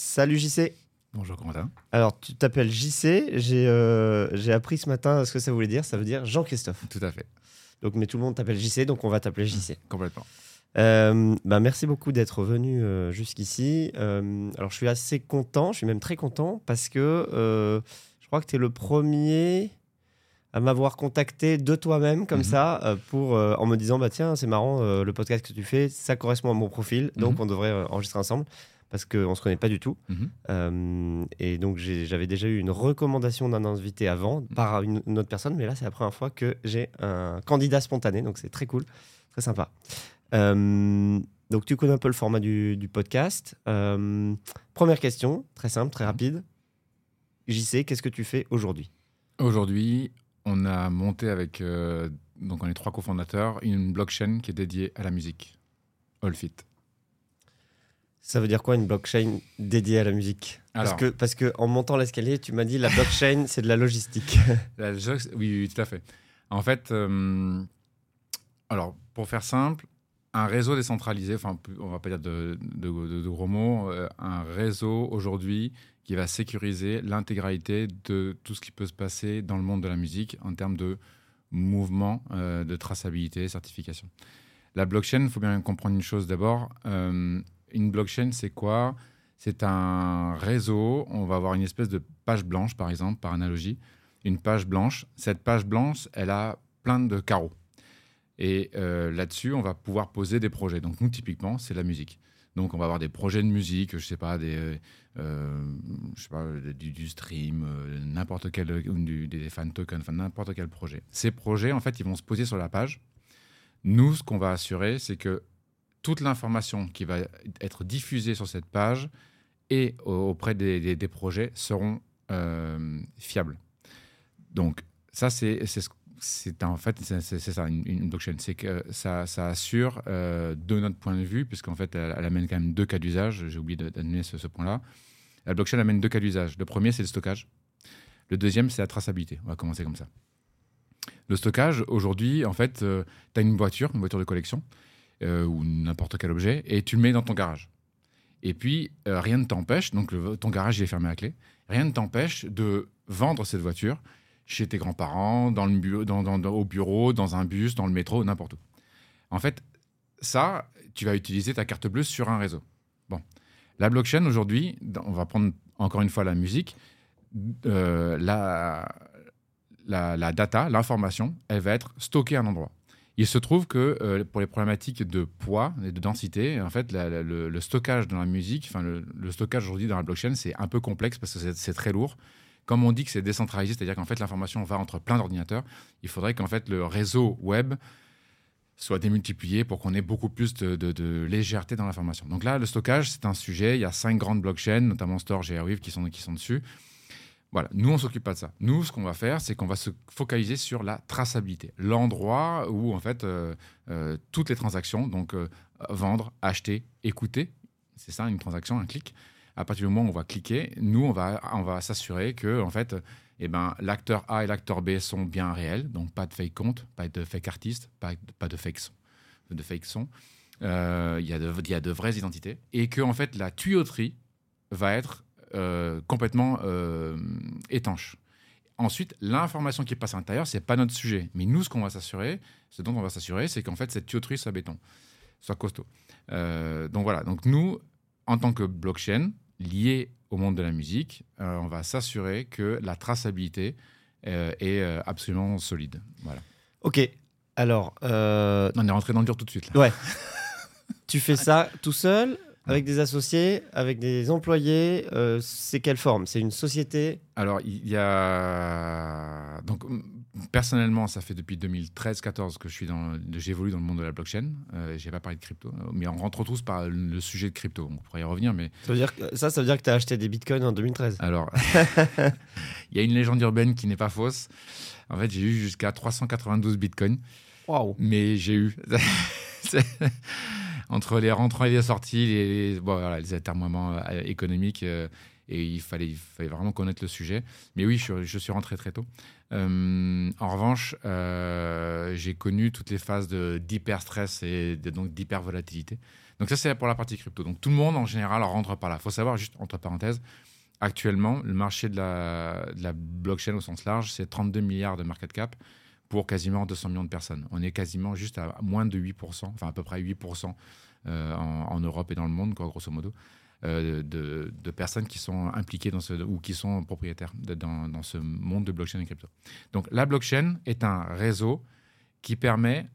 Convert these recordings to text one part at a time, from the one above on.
Salut JC. Bonjour Quentin. Alors, tu t'appelles JC. J'ai euh, j'ai appris ce matin ce que ça voulait dire. Ça veut dire Jean-Christophe. Tout à fait. Donc, mais tout le monde t'appelle JC, donc on va t'appeler JC. Complètement. Euh, bah, merci beaucoup d'être venu euh, jusqu'ici. Euh, alors, je suis assez content, je suis même très content parce que je crois que tu es le premier à m'avoir contacté de toi-même comme Mhm. ça pour, en me disant bah tiens c'est marrant le podcast que tu fais ça correspond à mon profil donc Mhm. on devrait enregistrer ensemble parce qu'on se connaît pas du tout. Mhm. Euh, et donc j'avais déjà eu une recommandation d'un invité avant par une, une autre personne mais là c'est la première fois que j'ai un candidat spontané donc c'est très cool très sympa. Euh, donc tu connais un peu le format du, du podcast. Euh, première question très simple très rapide. JC qu'est-ce que tu fais aujourd'hui? Aujourd'hui, on a monté avec, euh, donc on est trois cofondateurs, une blockchain qui est dédiée à la musique, Allfit. Ça veut dire quoi une blockchain dédiée à la musique? Parce que parce que en montant l'escalier, tu m'as dit la blockchain c'est de la logistique. La oui, oui, tout à fait. En fait, euh, alors pour faire simple, un réseau décentralisé, enfin on va pas dire de, de- de- de gros mots, euh, un réseau aujourd'hui qui va sécuriser l'intégralité de tout ce qui peut se passer dans le monde de la musique en termes de mouvement, euh, de traçabilité, certification. La blockchain, il faut bien comprendre une chose d'abord. Une blockchain, c'est quoi? C'est un réseau, on va avoir une espèce de page blanche, par exemple, par analogie une page blanche. Cette page blanche, elle a plein de carreaux. Et euh, là-dessus, on va pouvoir poser des projets. Donc nous, typiquement, c'est la musique. Donc on va avoir des projets de musique, je sais pas, des, euh, je sais pas, du, stream, euh, n'importe quel, du- des fan tokens, enfin n'importe quel projet. Ces projets, en fait, ils vont se poser sur la page. Nous, ce qu'on va assurer, c'est que toute l'information qui va être diffusée sur cette page et au- auprès des, projets seront euh, fiables. Donc, ça, c'est c'est ce- c'est en fait ça une, blockchain, c'est que ça, assure euh, de notre point de vue, puisqu'en fait elle, amène quand même deux cas d'usage. J'ai oublié d'amener ce, point-là. La blockchain amène deux cas d'usage. Le premier, c'est le stockage. Le deuxième, c'est la traçabilité. On va commencer comme ça. Le stockage, aujourd'hui, en fait, tu as une voiture, une voiture de collection, euh, ou n'importe quel objet, et tu le mets dans ton garage. Et puis, euh, rien ne t'empêche, donc ton garage il est fermé à clé, rien ne t'empêche de vendre cette voiture chez tes grands-parents, dans au bureau, dans un bus, dans le métro, n'importe où. En fait, ça, tu vas utiliser ta carte bleue sur un réseau. Bon. La blockchain, aujourd'hui, on va prendre encore une fois la musique, euh, la, la, la data, l'information, elle va être stockée à un endroit. Il se trouve que euh, pour les problématiques de poids et de densité, en fait, le, stockage dans la musique, enfin le, stockage aujourd'hui dans la blockchain, c'est un peu complexe parce que c'est- très lourd. Comme on dit que c'est décentralisé, c'est-à-dire qu'en fait l'information va entre plein d'ordinateurs, il faudrait qu'en fait le réseau web soit démultiplié pour qu'on ait beaucoup plus de légèreté dans l'information. Donc là, le stockage, c'est un sujet. Il y a cinq grandes blockchains, notamment Storage et Airwave, qui sont, qui sont dessus. Voilà, nous, on s'occupe pas de ça. Nous, ce qu'on va faire, c'est qu'on va se focaliser sur la traçabilité, l'endroit où, en fait, euh, euh, toutes les transactions, donc euh, vendre, acheter, écouter, c'est ça, une transaction, un clic. À partir du moment où on va cliquer, nous, on va, on va s'assurer que, en fait, eh ben, l'acteur A et l'acteur B sont bien réels, donc pas de fake compte, pas de fake artiste, pas, pas de fake son. De fake son. Il y, de- y a de vraies identités. Et que, en fait, la tuyauterie va être complètement euh, étanche. Ensuite, l'information qui passe à l'intérieur, c'est pas notre sujet. Mais nous, ce qu'on va s'assurer, ce dont on va s'assurer, c'est qu'en fait, cette tuyauterie soit béton, soit costaud. Euh, donc voilà. Donc nous, en tant que blockchain liée au monde de la musique, euh, on va s'assurer que la traçabilité euh, est euh, absolument solide. Voilà. ok. Alors, euh, On est rentré dans le dur tout de suite. Là. ouais. tu fais ça tout seul, avec des associés, avec des employés. euh, c'est quelle forme? C'est une société? Alors, il y a. Donc, personnellement, ça fait depuis 2013-14 que je suis dans. J'évolue dans le monde de la blockchain. Euh, J'ai pas parlé de crypto, mais on rentre tous par le sujet de crypto. On pourrait y revenir, mais. ça veut dire que, Ça, ça veut dire que tu as acheté des bitcoins en 2013. Alors, il y a une légende urbaine qui n'est pas fausse. En fait, j'ai eu jusqu'à 392 bitcoins, Waouh. mais j'ai eu. Entre les rentrants et les sorties, les, les atermoiements euh, économiques. euh, et il fallait, vraiment connaître le sujet. Mais oui, je, suis rentré très tôt. Euh, en revanche, j'ai connu toutes les phases de- d'hyper-stress et donc d'hyper-volatilité. Donc ça, c'est pour la partie crypto. Donc tout le monde, en général, rentre par là. Il faut savoir, juste entre parenthèses, actuellement, le marché de la blockchain au sens large, c'est 32 milliards de market cap pour quasiment 200 millions de personnes. On est quasiment juste à moins de 8%, enfin à peu près 8% euh, en, Europe et dans le monde, quoi, grosso modo, euh, de, personnes qui sont impliquées dans ce, ou qui sont propriétaires dans, ce monde de blockchain et crypto. Donc la blockchain est un réseau qui permet,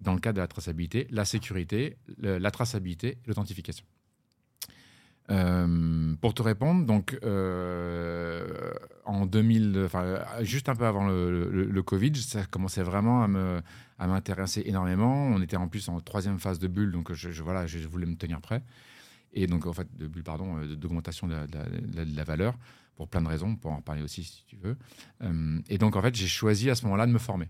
dans le cadre de la traçabilité, la sécurité, la traçabilité et l'authentification. Euh, pour te répondre, donc euh, en 2000, enfin juste un peu avant le, Covid, ça commençait vraiment à m'intéresser énormément. On était en plus en troisième phase de bulle, donc je, voilà, je voulais me tenir prêt. Et donc en fait de bulle, pardon, euh, d'augmentation de, la- valeur pour plein de raisons, pour en parler aussi si tu veux. Et donc en fait j'ai choisi à ce moment-là de me former.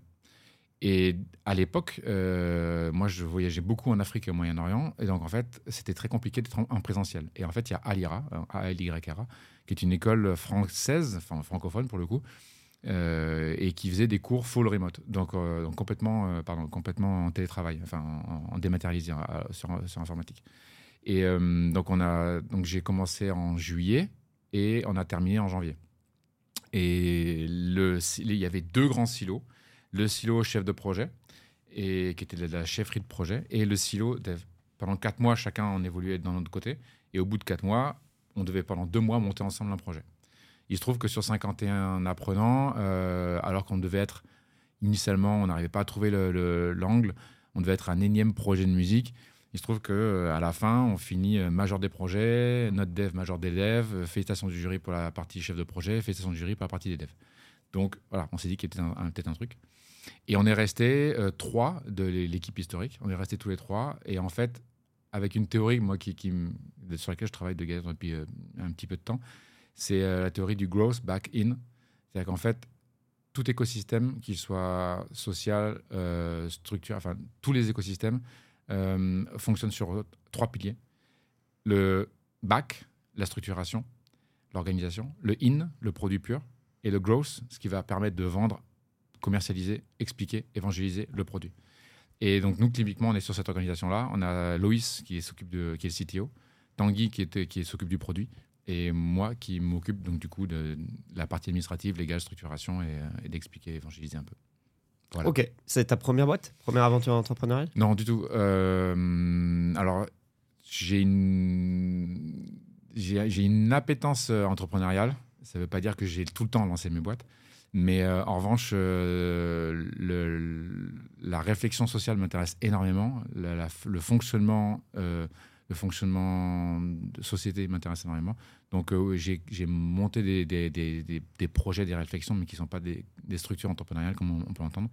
Et à l'époque, euh, moi, je voyageais beaucoup en Afrique et au Moyen-Orient. Et donc, en fait, c'était très compliqué d'être en, en présentiel. Et en fait, il y a Alira, euh, A-L-Y-R-A, qui est une école française, enfin francophone pour le coup, euh, et qui faisait des cours full remote. Donc, complètement, pardon, complètement en télétravail, enfin en, dématérialisé sur, informatique. Et donc, on a, donc j'ai commencé en juillet et on a terminé en janvier. Et il y avait deux grands silos le silo chef de projet, et, qui était la chefferie de projet, et le silo dev. Pendant quatre mois, chacun en évoluait d'un autre côté. Et au bout de quatre mois, on devait pendant deux mois monter ensemble un projet. Il se trouve que sur 51 apprenants, euh, alors qu'on devait être, initialement, on n'arrivait pas à trouver l'angle, le, l'angle, on devait être un énième projet de musique. Il se trouve qu'à la fin, on finit euh, major des projets, notre dev, major des devs, euh, félicitations du jury pour la partie chef de projet, félicitations du jury pour la partie des devs. Donc voilà, on s'est dit qu'il y avait peut-être un truc. Et on est resté euh, trois de l'équipe historique. On est resté tous les trois. Et en fait, avec une théorie, moi, qui, sur laquelle je travaille depuis euh, un petit peu de temps, c'est euh, la théorie du growth back in. C'est-à-dire qu'en fait, tout écosystème, qu'il soit social, structure, enfin, tous les écosystèmes fonctionnent sur trois piliers. Le back, la structuration, l'organisation. Le in, le produit pur. Et le growth, ce qui va permettre de vendre commercialiser, expliquer, évangéliser le produit. Et donc, nous, typiquement, on est sur cette organisation-là. On a Loïs, qui s'occupe de, qui est le CTO, Tanguy, qui, est, qui s'occupe du produit, et moi, qui m'occupe donc du coup de la partie administrative, légale, structuration, et, et d'expliquer, évangéliser un peu. Voilà. Ok, c'est ta première boîte? Première aventure entrepreneuriale? Non, du tout. Euh, alors, j'ai une, j'ai une appétence entrepreneuriale. Ça ne veut pas dire que j'ai tout le temps lancé mes boîtes. Mais euh, en revanche, euh, la réflexion sociale m'intéresse énormément. Le fonctionnement, euh, le fonctionnement de société m'intéresse énormément. Donc, j'ai monté des, projets, des réflexions, mais qui ne sont pas des, structures entrepreneuriales, comme on, peut l'entendre.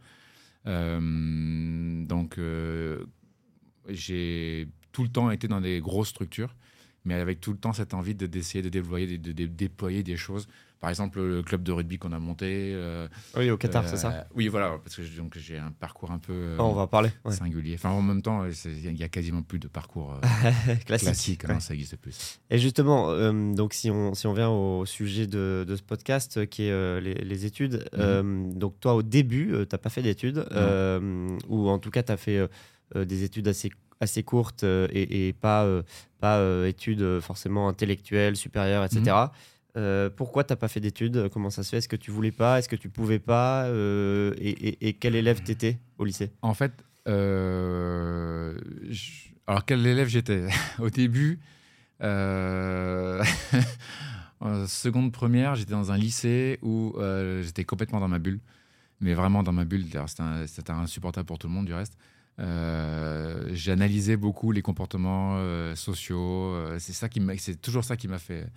Donc, j'ai tout le temps été dans des grosses structures, mais avec tout le temps cette envie d'essayer de, déployer des choses par exemple le club de rugby qu'on a monté. Euh, oui, au Qatar, euh, c'est ça Oui, voilà, parce que j'ai un parcours un peu euh, oh, on va parler, ouais. singulier. Enfin, en même temps, il y a quasiment plus de parcours classique, classique ouais. non, ça existe plus. Et justement, euh, donc si on, si on vient au sujet de, de ce podcast, qui est les, les, études, -hmm. donc toi, au début, tu n'as pas fait d'études, ou en tout cas, tu as fait des études assez assez courtes et, et, pas, pas études forcément intellectuelles, supérieures, etc. Euh, pourquoi tu n'as pas fait d'études? Comment ça se fait? Est-ce que tu voulais pas? Est-ce que tu pouvais pas? Euh, et, quel élève t'étais au lycée? En fait, euh, alors quel élève j'étais? Au début, euh, seconde première, j'étais dans un lycée où j'étais complètement dans ma bulle, mais vraiment dans ma bulle. C'était insupportable pour tout le monde du reste. J'analysais beaucoup les comportements sociaux. c'est c'est toujours ça qui m'a fait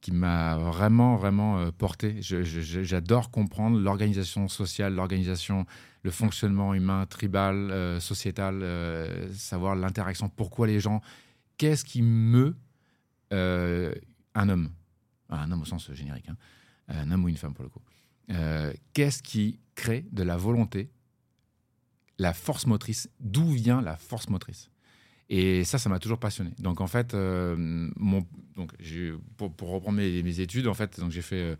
qui m'a vraiment, vraiment euh, porté. J'adore comprendre l'organisation sociale, l'organisation, le fonctionnement humain, tribal, euh, sociétal, euh, savoir l'interaction, pourquoi les gens, qu'est-ce qui meut un homme, un homme au sens générique, hein, un homme ou une femme pour le coup, qu'est-ce qui crée de la volonté, la force motrice, d'où vient la force motrice? Et ça, ça m'a toujours passionné. Donc en fait, euh, mon, donc, pour, reprendre mes, études, en fait, j'ai fait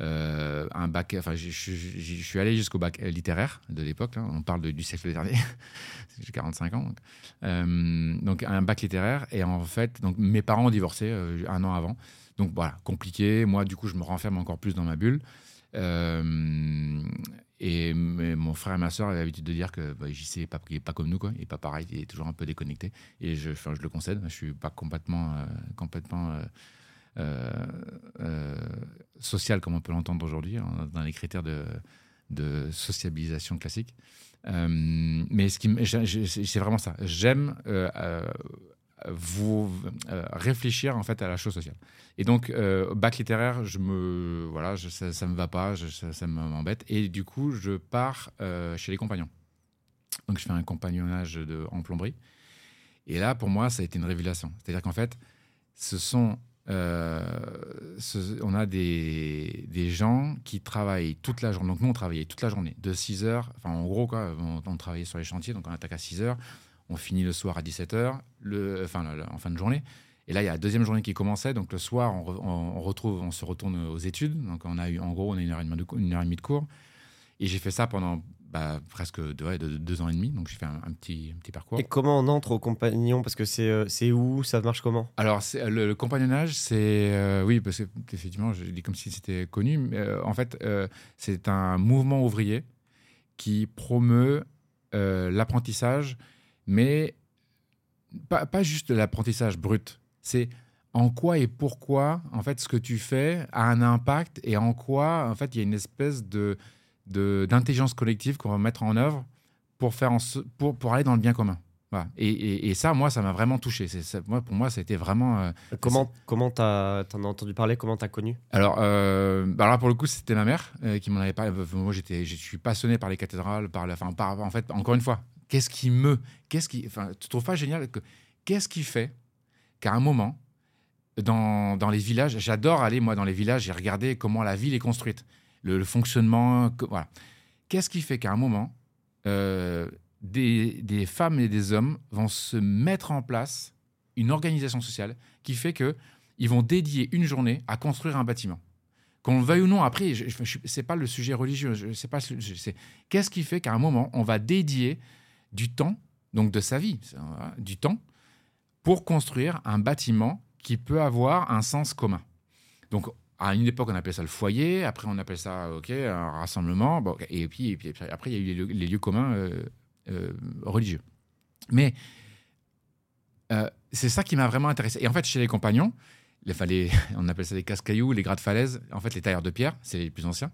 euh, un bac, enfin, je suis allé jusqu'au bac littéraire de l'époque. On parle du siècle dernier. J'ai 45 ans. Donc. Euh, donc. un bac littéraire. Et en fait, donc mes parents ont divorcé un an avant. Donc voilà, compliqué. Moi, du coup, je me renferme encore plus dans ma bulle. Et mon frère et ma soeur avaient l'habitude de dire que bah, JC n'est pas, pas comme nous, quoi. Il n'est pas pareil, il est toujours un peu déconnecté. Et je, je le concède, je ne suis pas complètement, complètement euh, euh, social comme on peut l'entendre aujourd'hui, hein, dans les critères de, de sociabilisation classique. Euh, mais ce qui, c'est vraiment ça. J'aime vous réfléchir en fait à la chose sociale. Et donc bac littéraire, je me voilà, ça, ça, me va pas, ça, m'embête. Et du coup, je pars chez les compagnons. Donc je fais un compagnonnage de, en plomberie. Et là, pour moi, ça a été une révélation. C'est-à-dire qu'en fait, euh, on a des, gens qui travaillent toute la journée. Donc nous, on travaillait toute la journée, de 6 heures. En gros, quoi, on, travaillait sur les chantiers, donc on attaque à 6 heures. On finit le soir à 17 heures, le, enfin, en fin de journée. Et là, il y a la deuxième journée qui commençait. Donc le soir, on, on, retrouve, on se retourne aux études. Donc on a eu, en gros, on a une heure et demie de, une heure et demie de cours. Et j'ai fait ça pendant bah, presque deux, deux, ans et demi. Donc, j'ai fait un, petit, un, petit, parcours. Et comment on entre au compagnon? Parce que c'est euh, où? Ça marche comment? Alors, le, le, compagnonnage, c'est. Euh, oui, parce que effectivement, je dis comme si c'était connu. Mais, euh, en fait, c'est un mouvement ouvrier qui promeut l'apprentissage, mais pas, pas juste l'apprentissage brut. C'est en quoi et pourquoi, en fait, ce que tu fais a un impact et en quoi, en fait, il y a une espèce de d'intelligence collective qu'on va mettre en œuvre pour, faire en, pour, pour aller dans le bien commun. Et, et, ça, moi, ça m'a vraiment touché. C'est, moi, pour moi, ça a été vraiment. Euh, comment comment t'en as entendu parler? Comment t'as connu? Alors, euh, bah alors, pour le coup, c'était ma mère euh, qui m'en avait parlé. Moi, j'étais, je suis passionné par les cathédrales, par la, enfin, par, en fait, encore une fois, qu'est-ce qui me, qu'est-ce qui, enfin, tu trouves pas génial que, qu'est-ce qui fait qu'à un moment, dans, dans les villages, j'adore aller moi dans les villages et regarder comment la ville est construite le, fonctionnement. Voilà. Qu'est-ce qui fait qu'à un moment, euh, des, femmes et des hommes vont se mettre en place une organisation sociale qui fait que ils vont dédier une journée à construire un bâtiment? Qu'on le veuille ou non, après, c'est pas le sujet religieux. Je sais pas. Qu'est-ce qui fait qu'à un moment, on va dédier du temps, donc de sa vie, du temps, pour construire un bâtiment qui peut avoir un sens commun. Donc, à une époque, on appelait ça le foyer. Après, on appelle ça un rassemblement. Et, puis, et, puis, après, il y a eu les, lieux communs euh, euh, religieux. Mais euh, c'est ça qui m'a vraiment intéressé. Et en fait, chez les compagnons, les, les, on appelle ça les casse-cailloux, les grades de falaise. En fait, les tailleurs de pierre, c'est les plus anciens.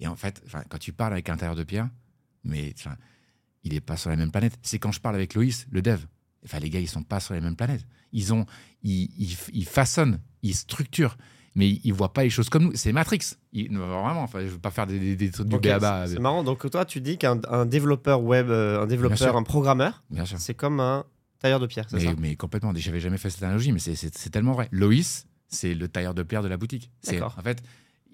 Et en fait, quand tu parles avec un tailleur de pierre, mais il n'est pas sur la même planète. C'est quand je parle avec Loïs, le dev. Enfin, les gars, ils sont pas sur la même planète. Ils ont, ils, ils, ils façonnent, ils structurent mais ils voient pas les choses comme nous. C'est Matrix. vraiment, enfin, je veux pas faire des, des, trucs du BABA. C'est marrant. Donc toi, tu dis qu'un développeur web, euh, un développeur, un programmeur, c'est comme un tailleur de pierre. Mais, ça? mais complètement. J'avais jamais fait cette analogie, mais c'est tellement vrai. Loïs, c'est le tailleur de pierre de la boutique. En fait,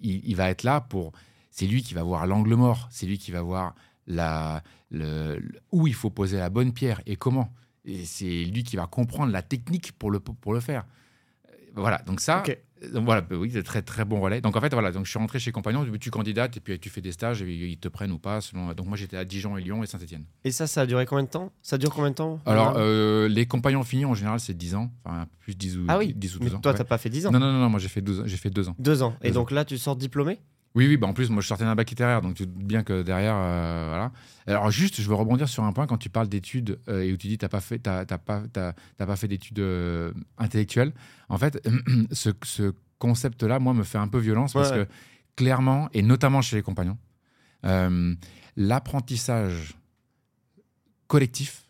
il, va être là pour. C'est lui qui va voir l'angle mort. C'est lui qui va voir la, le, où il faut poser la bonne pierre et comment. Et c'est lui qui va comprendre la technique pour le, pour le faire. Voilà, donc ça, donc voilà, bah oui, c'est très très bon relais. Donc en fait, voilà, donc je suis rentré chez Compagnon, tu candidates et puis tu fais des stages et ils te prennent ou pas. Selon... Donc moi j'étais à Dijon et Lyon et Saint-Etienne. Et ça, ça a duré combien de temps? Ça dure combien de temps? Alors euh, les Compagnons finis en général c'est 10 ans, enfin plus 10 ou, ah oui. 10 ou 12 ans. Toi, t'as pas fait 10 ans? Non, non, non, moi j'ai fait, 12, j'ai fait 2 ans. 2 ans. Et donc là, tu sors diplômé? Oui, oui, bah en plus, moi je sortais d'un bac littéraire, donc tu te doutes bien que derrière. Euh, voilà. Alors, juste, je veux rebondir sur un point quand tu parles d'études euh, et où tu dis que tu n'as pas fait, pas, pas fait d'études intellectuelles. En fait, ce, ce concept-là, moi, me fait un peu violence parce que clairement, et notamment chez les compagnons, euh, l'apprentissage collectif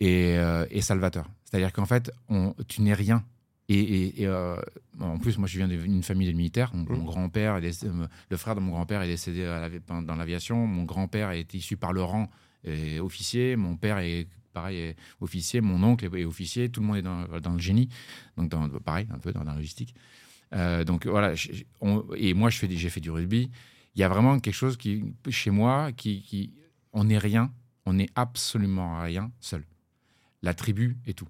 est, euh, salvateur. C'est-à-dire qu'en fait, on, tu n'es rien. Et, euh, en plus, moi, je viens d'une famille de militaires. Mon, mmh. grand-père, le frère de mon grand-père est décédé dans l'aviation. Mon grand-père est issu par le rang et officier. Mon père est pareil, est officier. Mon oncle est, officier. Tout le monde est dans, dans le génie. Donc, dans, pareil, un peu dans la logistique. Euh, donc voilà, et moi j'ai fait, fait du rugby. Il y a vraiment quelque chose qui, chez moi, qui, qui on n'est rien, on n'est absolument rien seul. la tribu et tout.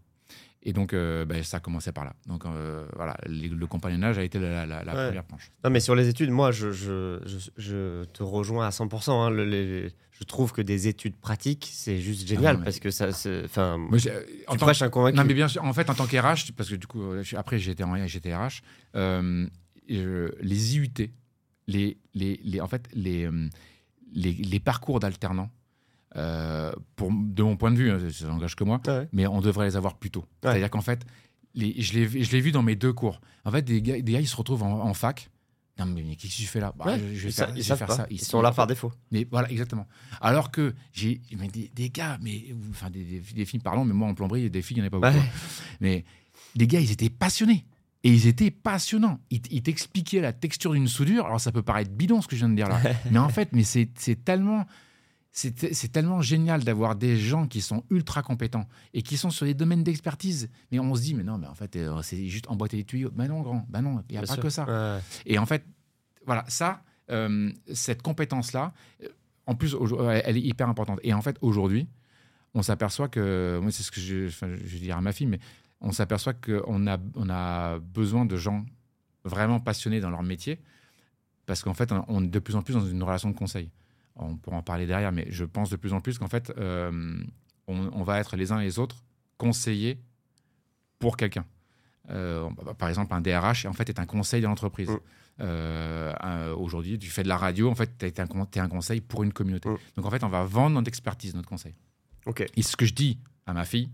Et donc, euh, ben, ça a commencé par là. Donc, euh, voilà, les- le compagnonnage a été la, la- la Ouais. première planche. Non, mais sur les études, moi, je, je, je, je te rejoins à 100%. hein. Le- les- je trouve que des études pratiques, c'est juste génial non, mais- parce que ça. Enfin, en tu tant- prêches un convaincu. Non, mais bien sûr, en fait, en tant qu'RH, parce que du coup, après, j'étais en j'étais RH, euh, les IUT, les, les, les, en fait, les, les, les parcours d'alternants, euh, pour, de mon point de vue, hein, ça n'engage que moi, Ouais. mais on devrait les avoir plus tôt. Ouais. C'est-à-dire qu'en fait, les, je l'ai vu dans mes deux cours. En fait, des gars, des gars ils se retrouvent en, en fac. Non, mais, mais qu'est-ce que tu fais là? Bah, Ouais, je, je vais ils, faire, faire ça. Sont là par défaut. Mais voilà, exactement. Alors que j'ai des, des gars, mais enfin des, des, des filles, pardon, mais moi en plomberie, des filles, il n'y en a pas beaucoup. Ouais. Mais les gars, ils étaient passionnés. Et ils étaient passionnants. Ils, t'expliquaient la texture d'une soudure. Alors ça peut paraître bidon ce que je viens de dire là. mais en fait, mais c'est tellement. C'est tellement génial d'avoir des gens qui sont ultra compétents et qui sont sur des domaines d'expertise. Mais on se dit, mais non, mais en fait, euh, c'est juste emboîter les tuyaux. Ben non, grand, ben non, il n'y a Bien pas sûr. que ça. Ouais. Et en fait, voilà, ça, euh, cette compétence-là, euh, en plus, elle elle est hyper importante. Et en fait, aujourd'hui, on s'aperçoit que, moi, c'est ce que je, enfin, je vais dire à ma fille, mais on s'aperçoit qu'on a, on a besoin de gens vraiment passionnés dans leur métier, parce qu'en fait, on est de plus en plus dans une relation de conseil. On pourra en parler derrière, mais je pense de plus en plus qu'en fait, euh, on, on va être les uns et les autres conseillers pour quelqu'un. Euh, bah, par exemple, un DRH, en fait, est un conseil de l'entreprise. Mm. Euh, Aujourd'hui, tu fais de la radio, en fait, tu es, un conseil pour une communauté. Mm. Donc, en fait, on va vendre notre expertise, notre conseil. Ok. Et ce que je dis à ma fille,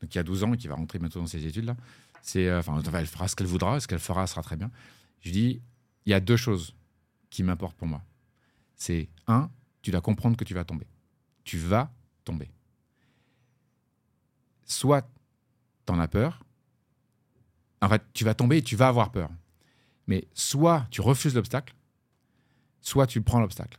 donc qui a 12 ans et qui va rentrer bientôt dans ses études là, c'est, enfin, elle fera ce qu'elle voudra, ce qu'elle fera sera très bien. Je dis, il y a deux choses qui m'importent pour moi. C'est un, tu dois comprendre que tu vas tomber. Tu vas tomber. Soit tu en as peur. En fait, tu vas tomber et tu vas avoir peur. Mais soit tu refuses l'obstacle, soit tu prends l'obstacle.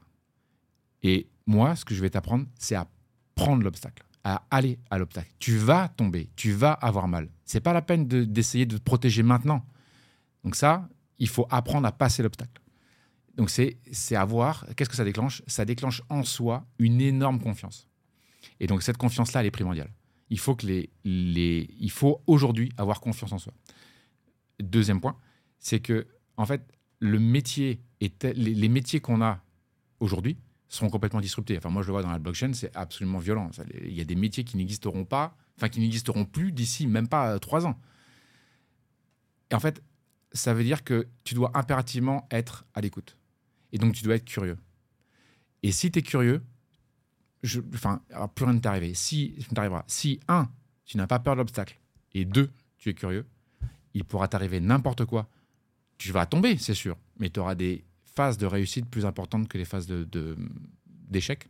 Et moi, ce que je vais t'apprendre, c'est à prendre l'obstacle, à aller à l'obstacle. Tu vas tomber, tu vas avoir mal. C'est pas la peine de- d'essayer de te protéger maintenant. Donc ça, il faut apprendre à passer l'obstacle. Donc c'est c'est avoir, qu'est-ce que ça déclenche? Ça déclenche en soi une énorme confiance. Et donc cette confiance-là, elle est primordiale. Il faut les, les faut aujourd'hui avoir confiance en soi. Deuxième point, c'est que en fait le métier tel- les, les métiers qu'on a aujourd'hui seront complètement disruptés. Enfin moi je le vois dans la blockchain, c'est absolument violent. Il y a des métiers qui n'existeront pas, enfin qui n'existeront plus d'ici même pas euh, trois ans. Et en fait, ça veut dire que tu dois impérativement être à l'écoute. Et donc, tu dois être curieux. Et si tu es curieux, je, enfin, alors, plus rien ne t'arriver. Si, t'arrivera. Si, un, tu n'as pas peur de l'obstacle, et deux, tu es curieux, il pourra t'arriver n'importe quoi. Tu vas tomber, c'est sûr, mais tu auras des phases de réussite plus importantes que les phases de- d'échec.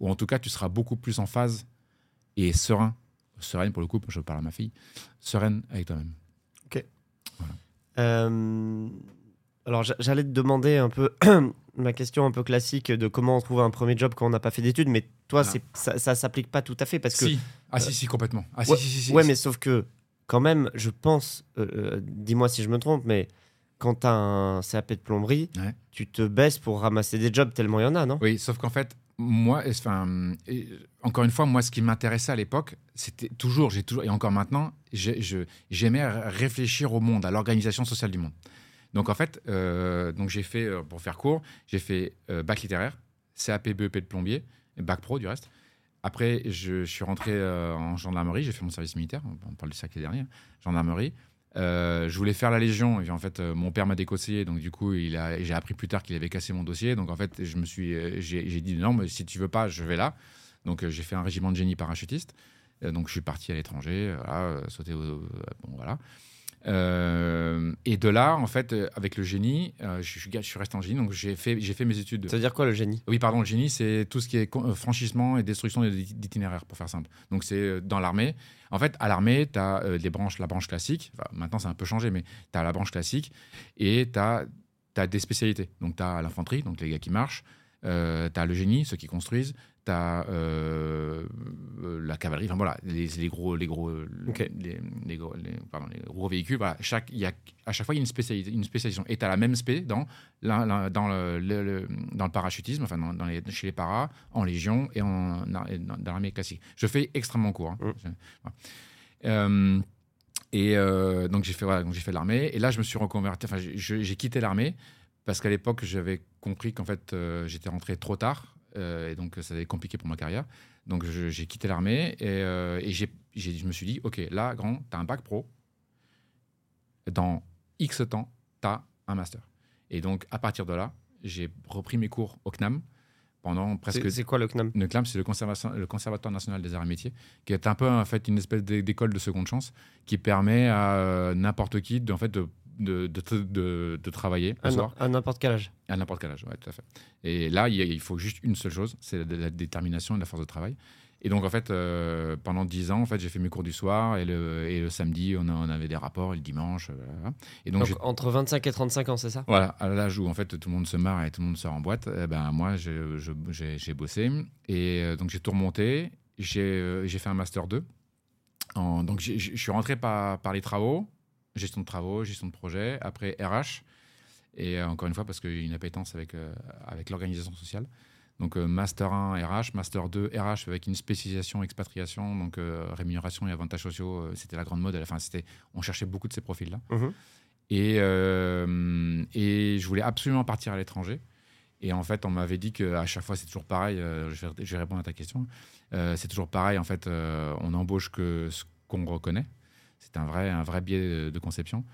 ou en tout cas, tu seras beaucoup plus en phase et serein, sereine pour le coup, je parle à ma fille, sereine avec toi-même. Euh, alors, j'a- j'allais te demander un peu ma question un peu classique de comment on trouve un premier job quand on n'a pas fait d'études, mais toi, Ah. ça, ça s'applique pas tout à fait parce que. Si. Ah si, si, complètement. Ah si, ouais, si, si, si. ouais, mais sauf que quand même, je pense, euh, euh, dis-moi si je me trompe, mais quand tu as un CAP de plomberie, Ouais. tu te baisses pour ramasser des jobs tellement il y en a, non? Oui, sauf qu'en fait, moi, enfin, encore une fois, moi, ce qui m'intéressait à l'époque, c'était toujours, j'ai toujours, et encore maintenant, j'aimais réfléchir au monde, à l'organisation sociale du monde. Donc en fait, euh, donc j'ai fait, euh, pour faire court, j'ai fait euh, bac littéraire, CAP, BEP de plombier, bac pro du reste. Après, je, suis rentré en gendarmerie, j'ai fait mon service militaire, on parle de ça qui est dernier, gendarmerie. Je voulais faire la Légion, et en fait, mon père m'a déconseillé, donc du coup, j'ai appris plus tard qu'il avait cassé mon dossier. Donc en fait, je me suis, j'ai, dit non, mais si tu veux pas, je vais là. Donc j'ai fait un régiment de génie parachutiste. Donc je suis parti à l'étranger, sauter au, bon voilà. Euh, et de là, en fait, euh, avec le génie, euh, je, suis, je suis resté en génie, donc j'ai fait, j'ai fait mes études. Ça veut dire quoi le génie? Oui, pardon, le génie, c'est tout ce qui est euh, franchissement et destruction d'it- d'itinéraires, pour faire simple. Donc, c'est dans l'armée. En fait, à l'armée, tu as les branches, la branche classique. Enfin, maintenant, c'est un peu changé, mais tu as la branche classique et tu as, des spécialités. Donc, tu as l'infanterie, donc les gars qui marchent. tu as le génie, ceux qui construisent. Tu as la cavalerie, enfin voilà, les, les gros, les gros, les, les gros, pardon, les gros véhicules. Voilà, chaque, y a, à chaque fois, il y a une, spécialisation. Et tu as la même spé dans, la- la- dans, le, le- le- dans le parachutisme, enfin dans, dans les, chez les paras, en légion et, en, et dans, l'armée classique. Je fais extrêmement court. hein. Mm. Voilà. Euh, et euh, donc j'ai fait voilà, j'ai fait l'armée et là je me suis reconverti. Enfin j'ai- quitté l'armée parce qu'à l'époque j'avais compris qu'en fait euh, j'étais rentré trop tard euh, et donc ça avait compliqué pour ma carrière. Donc j'ai quitté l'armée et, euh, et je me suis dit ok là grand t'as un bac pro. Dans X temps t'as un master. Et donc à partir de là j'ai repris mes cours au CNAM pendant presque C'est quoi le CNAM? Le CNAM, c'est le, Conservatoire national des arts et métiers, qui est un peu en fait une espèce d'é- d'école de seconde chance qui permet à euh, n'importe qui de, en fait, de, de, de, travailler le À soir à n'importe quel âge. à n'importe quel âge. Ouais, tout à fait. Et là, il, faut juste une seule chose, c'est la, la détermination et la force de travail. Et donc, en fait, euh, pendant 10 ans, en fait, j'ai fait mes cours du soir et le, et le samedi, on, a- on avait des rapports, et le dimanche. euh, voilà. Et donc, Donc, entre 25 et 35 ans, c'est ça? Voilà, à l'âge où en fait tout le monde se marre et tout le monde sort en boîte, eh ben moi j'ai bossé et euh, donc j'ai tout remonté. J'ai fait un master 2. En- donc je suis rentré par, par les travaux, gestion de travaux, gestion de projet, après RH et euh, encore une fois parce qu'il y a une appétence avec euh, avec l'organisation sociale. Donc euh, master 1 RH, master 2 RH avec une spécialisation expatriation, donc euh, rémunération et avantages sociaux, euh, c'était la grande mode. Enfin c'était, on cherchait beaucoup de ces profils là. Mhm. Et, euh, et je voulais absolument partir à l'étranger. Et en fait, on m'avait dit qu'à chaque fois, c'est toujours pareil. je, vais, je vais répondre à ta question. C'est toujours pareil. En fait, on embauche que ce qu'on reconnaît. C'est un vrai, un vrai biais de, conception.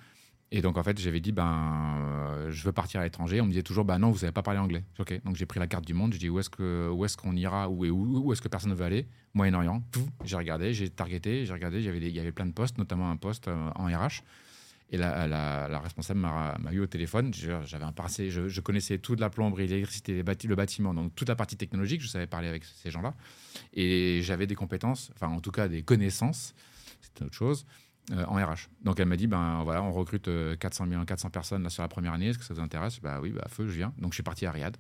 Et donc, en fait, j'avais dit, ben, euh, je veux partir à l'étranger. On me disait toujours, ben non, vous savez pas parler anglais. Ok. Donc, j'ai pris la carte du monde. Je dis, où est-ce que, où est-ce qu'on ira? Où, est- où, où est-ce que personne ne veut aller? Moyen-Orient. J'ai regardé, j'ai targeté, j'ai regardé. Il y avait plein de postes, notamment un poste euh, en RH. Et la, la- responsable m'a eu au téléphone. J'avais un passé, je, je connaissais tout de la plomberie, l'électricité, le bâtiment, donc toute la partie technologique. Je savais parler avec ces gens-là. Et j'avais des compétences, enfin en tout cas des connaissances, c'était autre chose, euh, en RH. Donc elle m'a dit ben voilà, on recrute euh, 400, 000 400 personnes là, sur la première année. Est-ce que ça vous intéresse? Bah oui, bah feu, je viens. Donc je suis parti à Riyad.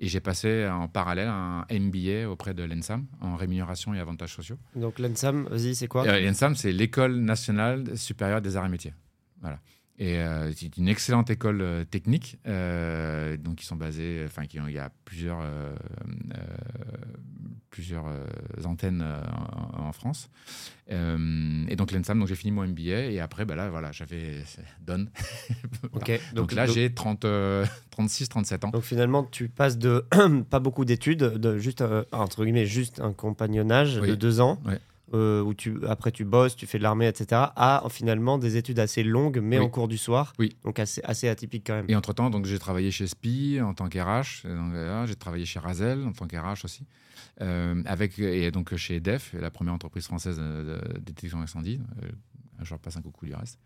Et j'ai passé en parallèle un MBA auprès de l'ENSAM en rémunération et avantages sociaux. Donc l'ENSAM, vas-y, c'est quoi? Euh, L'ENSAM, c'est l'École nationale supérieure des arts et métiers. Voilà. Et euh, c'est une excellente école euh, technique. euh, donc, ils sont basés, enfin, il y a plusieurs, euh, euh, plusieurs euh, antennes en, en France. Et donc, l'ENSAM, donc j'ai fini mon MBA. Et après, bah là, voilà, j'avais. Donne. Ok. Donc, là, j'ai 30, euh, 36, 37 ans. Donc finalement, tu passes de pas beaucoup d'études, de juste entre guillemets juste un compagnonnage Oui. de deux ans, Ouais. Euh, où tu après tu bosses, tu fais de l'armée, etc. À finalement des études assez longues, mais Oui. en cours du soir. Oui. Donc assez assez atypique quand même. Et entre-temps, donc, j'ai travaillé chez SPI en tant qu'RH. J'ai travaillé chez Razel en tant qu'RH aussi. Euh, avec, et donc chez EDF, la première entreprise française de, détection incendie. Euh, je leur passe un coucou du reste.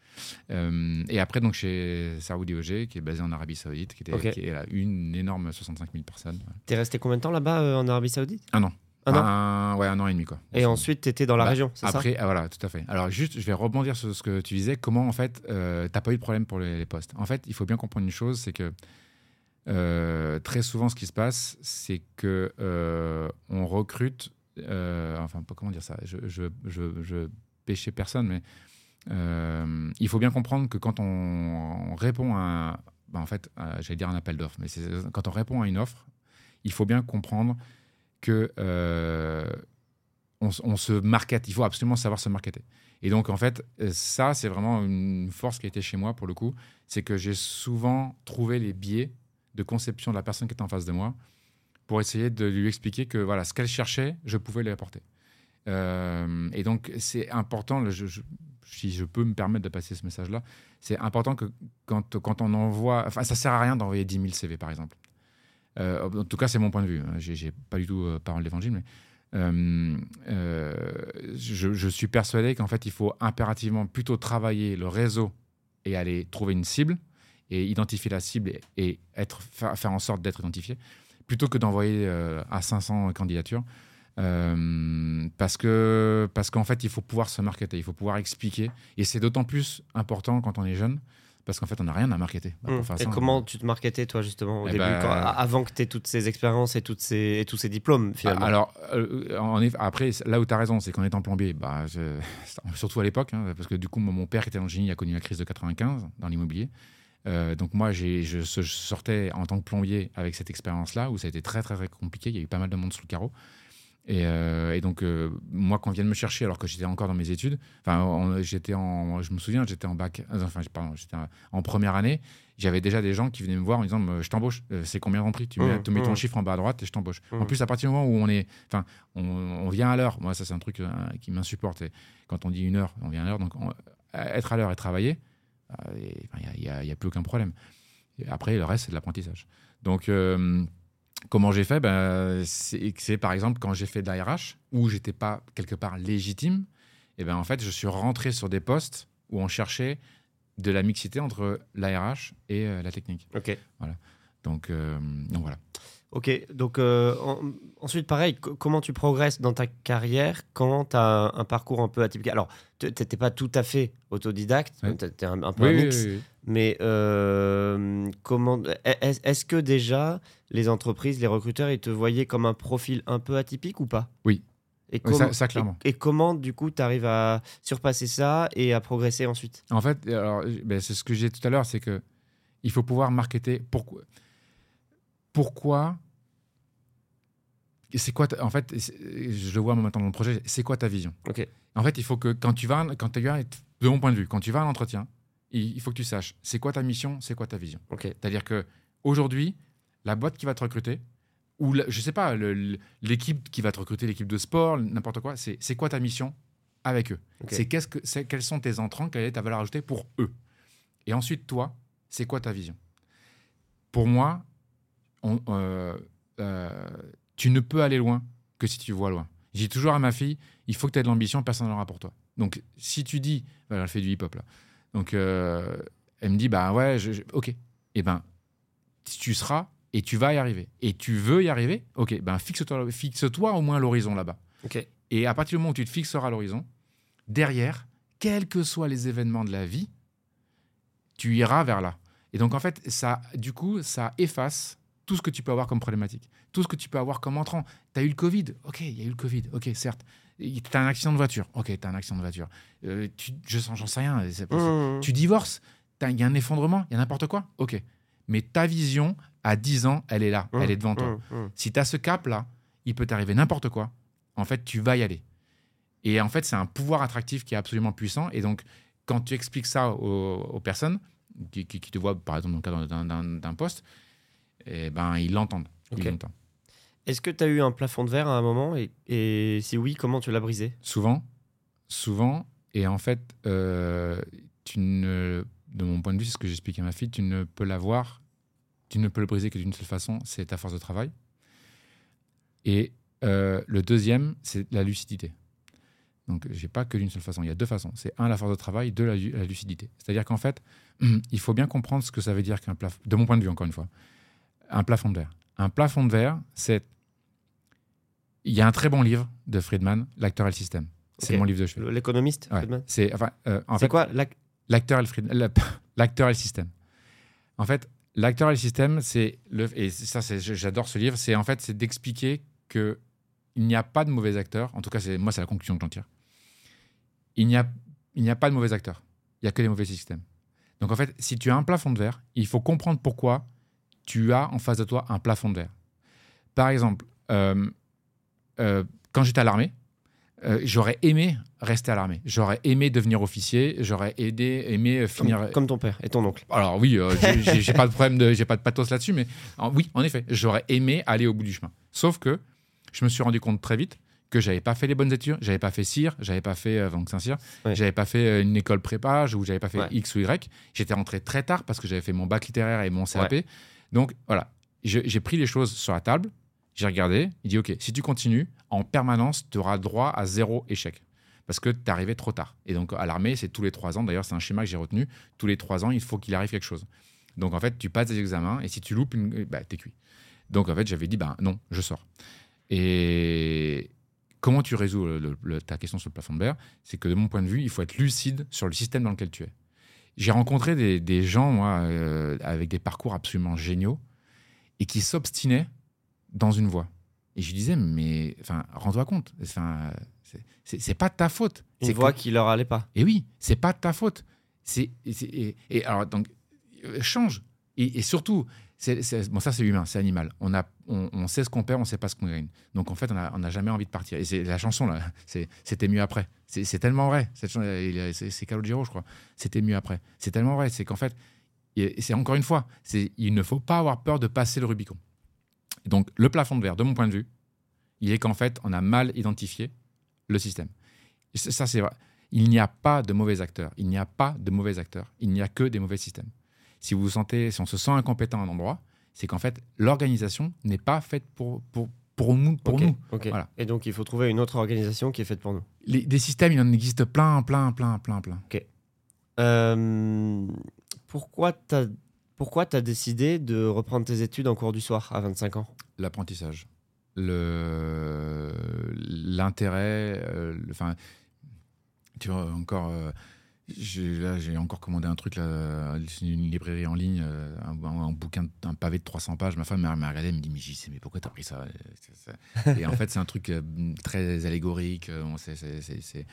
Euh, et après, donc chez Saoudi OG, qui est basé en Arabie Saoudite, qui, était, qui est là, une énorme 65 000 personnes. T'es resté combien de temps là-bas euh, en Arabie Saoudite? Un an. Un an. Ouais, un an et demi. Quoi. Et ensuite, tu étais dans la Bah, région, c'est ça Après, ah, voilà, tout à fait. Alors, juste, je vais rebondir sur ce que tu disais. Comment, en fait, euh, t'as pas eu de problème pour les, les postes? En fait, il faut bien comprendre une chose c'est que euh, très souvent, ce qui se passe, c'est que euh, on recrute. euh, enfin, comment dire ça? Je, je, je, je péchais personne, mais euh, il faut bien comprendre que quand on, on répond à, un- bah, en fait, j'allais dire un appel d'offres, mais quand on répond à une offre, il faut bien comprendre que euh, se market. Il faut absolument savoir se marketer. Et donc, en fait, euh, ça, c'est vraiment une force qui a été chez moi, pour le coup. C'est que j'ai souvent trouvé les biais de conception de la personne qui était en face de moi pour essayer de lui expliquer que voilà, ce qu'elle cherchait, je pouvais lui apporter. Euh, et donc, c'est important, si je peux me permettre de passer ce message-là, c'est important que quand, quand on envoie. Enfin, ça sert à rien d'envoyer 10 000 CV, par exemple. Euh, en tout cas, c'est mon point de vue. hein. J'ai j'ai pas du tout euh, parole d'évangile, mais euh, euh, je, je suis persuadé qu'en fait, il faut impérativement plutôt travailler le réseau et aller trouver une cible et identifier la cible et, être, faire, en sorte d'être identifié, plutôt que d'envoyer à 500 candidatures. Parce que parce qu'en fait, il faut pouvoir se marketer, il faut pouvoir expliquer. Et c'est d'autant plus important quand on est jeune, parce qu'en fait, on n'a rien à marketer. bah, pour faire Et ça, comment on- tu te marketais, toi, justement, au Eh début, ben, quand- avant que tu aies toutes ces expériences et, toutes ces, et tous ces diplômes, finalement? Alors, euh, en après, là où tu as raison, c'est qu'en étant plombier, bah, je- surtout à l'époque, hein, parce que du coup, mon père qui était dans le génie a connu la crise de 95 dans l'immobilier. Euh, donc moi, je, je sortais en tant que plombier avec cette expérience-là, où ça a été très, très, très compliqué. Il y a eu pas mal de monde sous le carreau. Et, euh, et donc, euh, moi, quand on vient de me chercher, alors que j'étais encore dans mes études, enfin, j'étais en, je me souviens, j'étais en bac, euh, enfin, pardon, j'étais en- première année, j'avais déjà des gens qui venaient me voir en disant, euh, je t'embauche, Euh, c'est combien ton prix? Tu mets, Mmh, tu mets ton mmh. chiffre en bas à droite et je t'embauche. En Mmh. plus, à partir du moment où on est, enfin, on, on vient à l'heure, moi, ça, c'est un truc euh, qui m'insupporte. Quand on dit une heure, on vient à l'heure, donc on- être à l'heure et travailler, euh, il n'y a, plus aucun problème. Et après, le reste, c'est de l'apprentissage. Donc, euh, comment j'ai fait ben, c'est, par exemple quand j'ai fait de la RH, où j'étais pas quelque part légitime, et ben en fait, je suis rentré sur des postes où on cherchait de la mixité entre la RH et euh, la technique. Ok. Donc, euh, donc voilà. Ok, donc euh, en- ensuite, pareil, co- comment tu progresses dans ta carrière quand tu as un, un parcours un peu atypique? Alors, tu n'étais pas tout à fait autodidacte, Ouais. tu étais un, un peu un mix, oui, oui. mais euh, comment est- est-ce que déjà les entreprises, les recruteurs, ils te voyaient comme un profil un peu atypique ou pas? Oui. Et comment, ça- ça, clairement. Et, et comment, du coup, tu arrives à surpasser ça et à progresser ensuite? En fait, alors, ben, c'est ce que j'ai dit tout à l'heure, c'est que il faut pouvoir marketer. Pourquoi Pourquoi C'est quoi En fait, c'est- je le vois maintenant dans le projet. C'est quoi ta vision? Ok. En fait, il faut que quand tu vas, quand tu vas, de mon point de vue, quand tu vas à l'entretien, il faut que tu saches c'est quoi ta mission, c'est quoi ta vision? Ok. C'est-à-dire que aujourd'hui, la boîte qui va te recruter, ou la- je sais pas, l'équipe qui va te recruter, l'équipe de sport, n'importe quoi, c'est c'est quoi ta mission avec eux? C'est qu'est-ce que c'est quels sont tes entrants, quelle est ta valeur ajoutée pour eux? Et ensuite, toi, c'est quoi ta vision? Pour moi, on- euh, euh, tu ne peux aller loin que si tu vois loin. Dis toujours à ma fille, il faut que tu aies de l'ambition, personne n'en aura pour toi. Donc, si tu dis, voilà, elle fait du hip-hop là. Donc, euh, elle me dit, bah ouais, je- je- ok. Et ben, tu seras et tu vas y arriver. Et tu veux y arriver, ok. Ben, fixe-toi, fixe-toi au moins l'horizon là-bas. Ok. Et à partir du moment où tu te fixeras l'horizon, derrière, quels que soient les événements de la vie, tu iras vers là. Et donc, en fait, ça, du coup, ça efface tout ce que tu peux avoir comme problématique, tout ce que tu peux avoir comme entrant. Tu as eu le Covid, ok, il y a eu le Covid, ok, certes. Tu as un accident de voiture, ok, tu as un accident de voiture. Euh, tu, je sens, j'en sais rien. c'est- Mmh. Tu divorces, il y a un effondrement, il y a n'importe quoi, ok. Mais ta vision, à 10 ans, elle est là, Mmh. elle est devant toi. Mmh. Mmh. Si tu as ce cap-là, il peut t'arriver n'importe quoi. En fait, tu vas y aller. Et en fait, c'est un pouvoir attractif qui est absolument puissant. Et donc, quand tu expliques ça aux, aux personnes qui, qui- qui te voient, par exemple, dans le cadre d'un poste, eh ben, ils l'entendent. Ils Ok. l'entendent. Est-ce que tu as eu un plafond de verre à un moment et, et si oui, comment tu l'as brisé? Souvent, souvent. Et en fait, euh, tu ne, de mon point de vue, c'est ce que j'explique à ma fille, tu ne peux l'avoir, tu ne peux le briser que d'une seule façon, c'est ta force de travail. Et euh, le deuxième, c'est la lucidité. Donc, j'ai pas que d'une seule façon. Il y a deux façons. C'est un, la force de travail, deux, la lucidité. C'est-à-dire qu'en fait, il faut bien comprendre ce que ça veut dire qu'un plafond, de mon point de vue, encore une fois, un plafond de verre. Un plafond de verre, c'est. Il y a un très bon livre de Friedman, L'acteur et le système. C'est mon livre de chevet. L'économiste Ouais. Friedman C'est enfin, euh, en C'est fait quoi la- l'acteur et le l'acteur et le système. En fait, l'acteur et le système, c'est le et ça, j'adore ce livre. C'est en fait c'est d'expliquer que il n'y a pas de mauvais acteurs. En tout cas, moi c'est la conclusion que j'en tire. Il n'y a il n'y a pas de mauvais acteurs. Il y a que des mauvais systèmes. Donc en fait, si tu as un plafond de verre, il faut comprendre pourquoi tu as en face de toi un plafond de verre. Par exemple, euh, euh, quand j'étais à l'armée, euh, j'aurais aimé rester à l'armée. J'aurais aimé devenir officier. J'aurais aidé, aimé finir. comme, comme ton père et ton oncle. Alors oui, euh, j'ai- pas de problème, de, j'ai pas de pathos là-dessus, mais en- oui, en effet, j'aurais aimé aller au bout du chemin. Sauf que je me suis rendu compte très vite que j'avais pas fait les bonnes études, j'avais pas fait CIR, j'avais pas fait euh, donc Saint-Cyr, Ouais. j'avais pas fait une école prépa, ou j'avais pas fait Ouais. X ou Y. J'étais rentré très tard parce que j'avais fait mon bac littéraire et mon CAP. Donc voilà, j'ai pris les choses sur la table, j'ai regardé, il dit ok, si tu continues, en permanence, tu auras droit à zéro échec. Parce que tu arrivé trop tard. Et donc à l'armée, c'est tous les trois ans. D'ailleurs, c'est un schéma que j'ai retenu. Tous les trois ans, il faut qu'il arrive quelque chose. Donc en fait, tu passes des examens et si tu loupes, une... bah, t'es cuit. Donc en fait, j'avais dit, bah, non, je sors. Et comment tu résous le- ta question sur le plafond de verre? C'est que de mon point de vue, il faut être lucide sur le système dans lequel tu es. J'ai rencontré des, des gens, moi, euh, avec des parcours absolument géniaux et qui s'obstinaient dans une voie. Et je disais, mais enfin, rends-toi compte, c'est- pas ta faute. Une C'est voix que- qui leur allait pas. et oui, c'est pas ta faute. C'est et, et alors donc euh, change et, et surtout bon ça c'est humain, c'est animal. On a on, sait ce qu'on perd, on sait pas ce qu'on gagne. Donc en fait on n'a jamais envie de partir. Et c'est la chanson là, c'était mieux après. C'est tellement vrai. Cette c'est Calogero je crois. C'était mieux après. C'est tellement vrai. C'est qu'en fait c'est encore une fois, il ne faut pas avoir peur de passer le Rubicon. Donc le plafond de verre, de mon point de vue, il est qu'en fait on a mal identifié le système. Ça c'est vrai. Il n'y a pas de mauvais acteurs. Il n'y a pas de mauvais acteurs. Il n'y a que des mauvais systèmes. Si vous vous sentez, si on se sent incompétent à un endroit, c'est qu'en fait, l'organisation n'est pas faite pour, pour, pour nous. Pour Ok, nous. ok. Voilà. Et donc il faut trouver une autre organisation qui est faite pour nous. Les- des systèmes, il en existe plein, plein, plein, plein, plein. Euh, pourquoi t'as pourquoi t'as décidé de reprendre tes études en cours du soir à 25 ans? L'apprentissage. Le- L'intérêt. euh, le- Enfin, tu vois, encore. euh, Là, j'ai encore commandé un truc, là, une librairie en ligne, euh, un, bouquin, un pavé de 300 pages. Ma femme m'a regardé, elle me dit Mais sais, mais pourquoi t'as pris ça? Et en fait, c'est un truc euh, très allégorique. euh, c'est-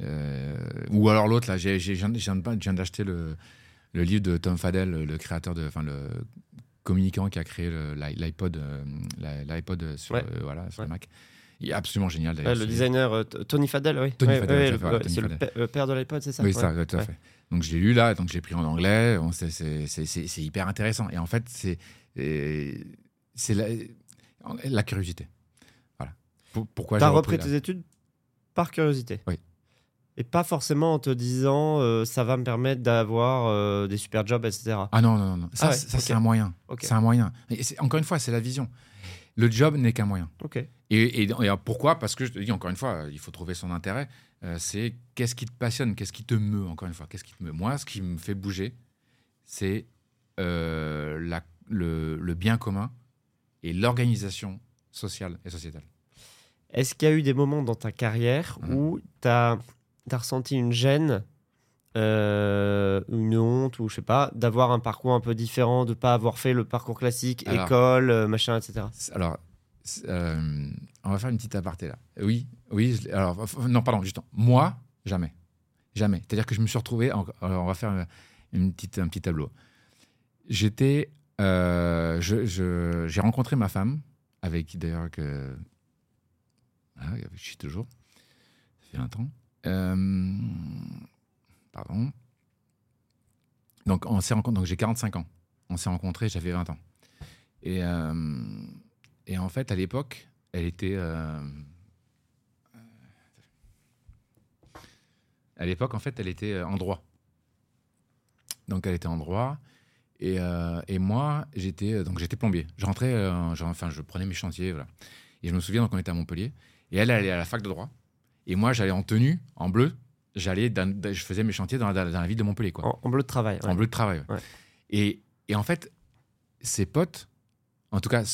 euh, Ou alors l'autre, là, j'ai- j'ai- je viens- d'acheter le, le livre de Tom Fadell, le, créateur de. Enfin, le communicant qui a créé l'iPod l'i- l'iPod sur, Ouais. euh, voilà, sur Ouais. le Mac. Il est absolument génial d'ailleurs. le designer euh, Tony Fadell, oui. Tony Fadell, c'est le, père de l'iPod, c'est ça Oui, ça, tout à fait. Donc je l'ai lu là, donc je l'ai pris en anglais. C'est- hyper intéressant. Et en fait, c'est la, la curiosité. Voilà. Pour- pourquoi T'as j'ai repris là. tes études par curiosité. Oui. Et pas forcément en te disant euh, ça va me permettre d'avoir euh, des super jobs, etc. Ah non, non, non. Ça, Ah ouais, ça ok. c'est un moyen. C'est un moyen. Et encore une fois, c'est la vision. Le job n'est qu'un moyen. Ok. Et, et- et pourquoi? Parce que je te dis encore une fois, il faut trouver son intérêt. Euh, c'est qu'est-ce qui te passionne, qu'est-ce qui te meut, encore une fois, qu'est-ce qui te meut? Moi, ce qui me fait bouger, c'est euh, la- le, le bien commun et l'organisation sociale et sociétale. Est-ce qu'il y a eu des moments dans ta carrière Mhm. où tu as, ressenti une gêne, euh, une honte, ou je sais pas, d'avoir un parcours un peu différent, de pas avoir fait le parcours classique, Alors- école, machin, etc. Alors, euh, on va faire une petite aparté là. Oui, oui. alors, non, pardon, juste. Moi, jamais, jamais. C'est-à-dire que je me suis retrouvé. en- alors, on va faire euh, une petite, un petit tableau. J'étais, euh, j'ai rencontré ma femme, avec qui d'ailleurs que, ah, je suis toujours. Ça fait un temps. Euh, pardon. Donc, on s'est rencontrés. Donc, j'ai 45 ans. On s'est rencontrés, j'avais 20 ans. Et, euh, et en fait, à l'époque, elle était. euh, à l'époque, en fait, elle était euh, en droit. Donc, elle était en droit. Et, euh, et moi, j'étais donc j'étais plombier. Je rentrais, euh, enfin, je prenais mes chantiers, voilà. Et je me souviens, donc, on était à Montpellier. Et elle, elle allait à la fac de droit. Et moi, j'allais en tenue, en bleu. J'allais, je faisais mes chantiers dans la, dans la ville de Montpellier, quoi En, en bleu de travail. ouais. en bleu de travail. ouais. Ouais. Et, et en fait, ses potes, en tout cas,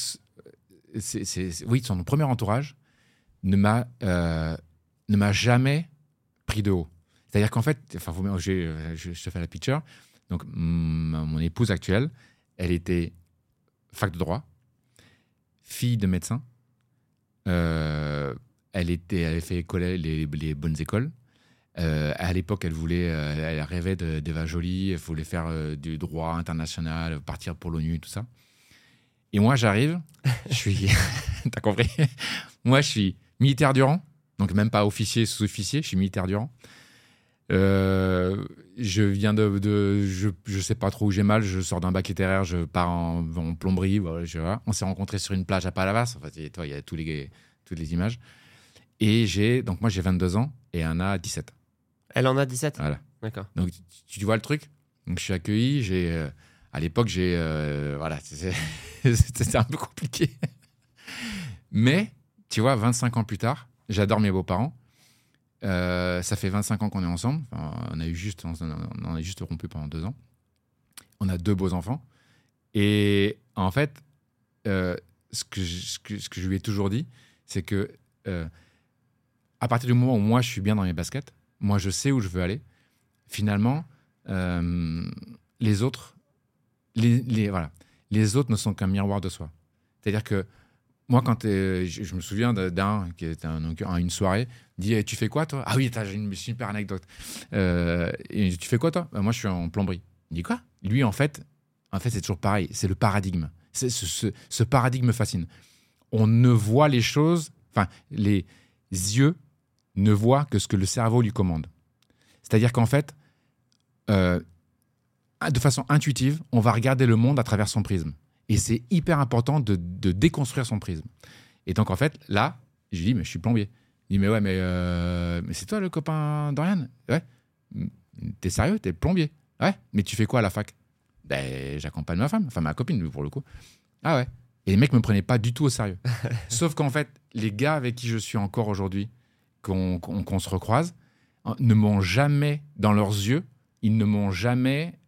oui, son premier entourage, ne m'a, euh, ne m'a jamais pris de haut. C'est-à-dire qu'en fait, euh, je, te fais la picture. Donc, mon épouse actuelle, elle était fac de droit, fille de médecin. Euh, elle, était, elle avait fait les, bonnes écoles. À l'époque, elle voulait, elle rêvait de- d'Eva Jolie, elle voulait faire du droit international, partir pour l'ONU et tout ça. Et moi, j'arrive, je suis, t'as compris? Moi, je suis militaire du rang, donc même pas officier, sous-officier, je suis militaire du rang. Euh, je viens de, de- je, je sais pas trop où j'ai mal, je sors d'un bac littéraire, je pars en, en plomberie, voilà, je- on s'est rencontrés sur une plage à Palavas, enfin, et toi, il y a tous les, toutes les images. Et j'ai, donc moi j'ai 22 ans et Anna a 17. Elle en a 17 Voilà. D'accord. Donc tu, tu vois le truc? Donc je suis accueilli, j'ai euh, à l'époque j'ai euh, voilà, c'était un peu compliqué. Mais tu vois 25 ans plus tard, j'adore mes beaux-parents. Euh, ça fait 25 ans qu'on est ensemble. Enfin, on a eu juste on, a juste rompu pendant deux ans. On a deux beaux enfants. Et en fait, euh, ce, que je, ce, que, je lui ai toujours dit, c'est que à partir du moment où moi je suis bien dans mes baskets, moi je sais où je veux aller. Finalement, les autres, les, autres ne sont qu'un miroir de soi. C'est-à-dire que moi, quand t'es- je, me souviens d'un qui était à une soirée, dit Tu fais quoi, toi? Ah oui, j'ai une super anecdote. Euh, tu fais quoi, toi? Moi, je suis en plomberie. Il dit Quoi? Lui, en fait, en fait c'est toujours pareil. C'est le paradigme. Ce, ce- ce paradigme me fascine. On ne voit les choses, enfin, les yeux ne voient que ce que le cerveau lui commande. C'est-à-dire qu'en fait, euh, de façon intuitive, on va regarder le monde à travers son prisme. Et c'est hyper important de, de déconstruire son prisme. Et donc, en fait, là, je lui dis, mais je suis plombier. Il dit, mais ouais, mais, euh, mais c'est toi le copain d'Oriane? Ouais. T'es sérieux? T'es plombier Ouais. Mais tu fais quoi à la fac? Ben, j'accompagne ma femme, enfin ma copine, pour le coup. Ah ouais. Et les mecs me prenaient pas du tout au sérieux. Sauf qu'en fait, les gars avec qui je suis encore aujourd'hui, qu'on se recroise, ne m'ont jamais, dans leurs yeux, ils ne m'ont jamais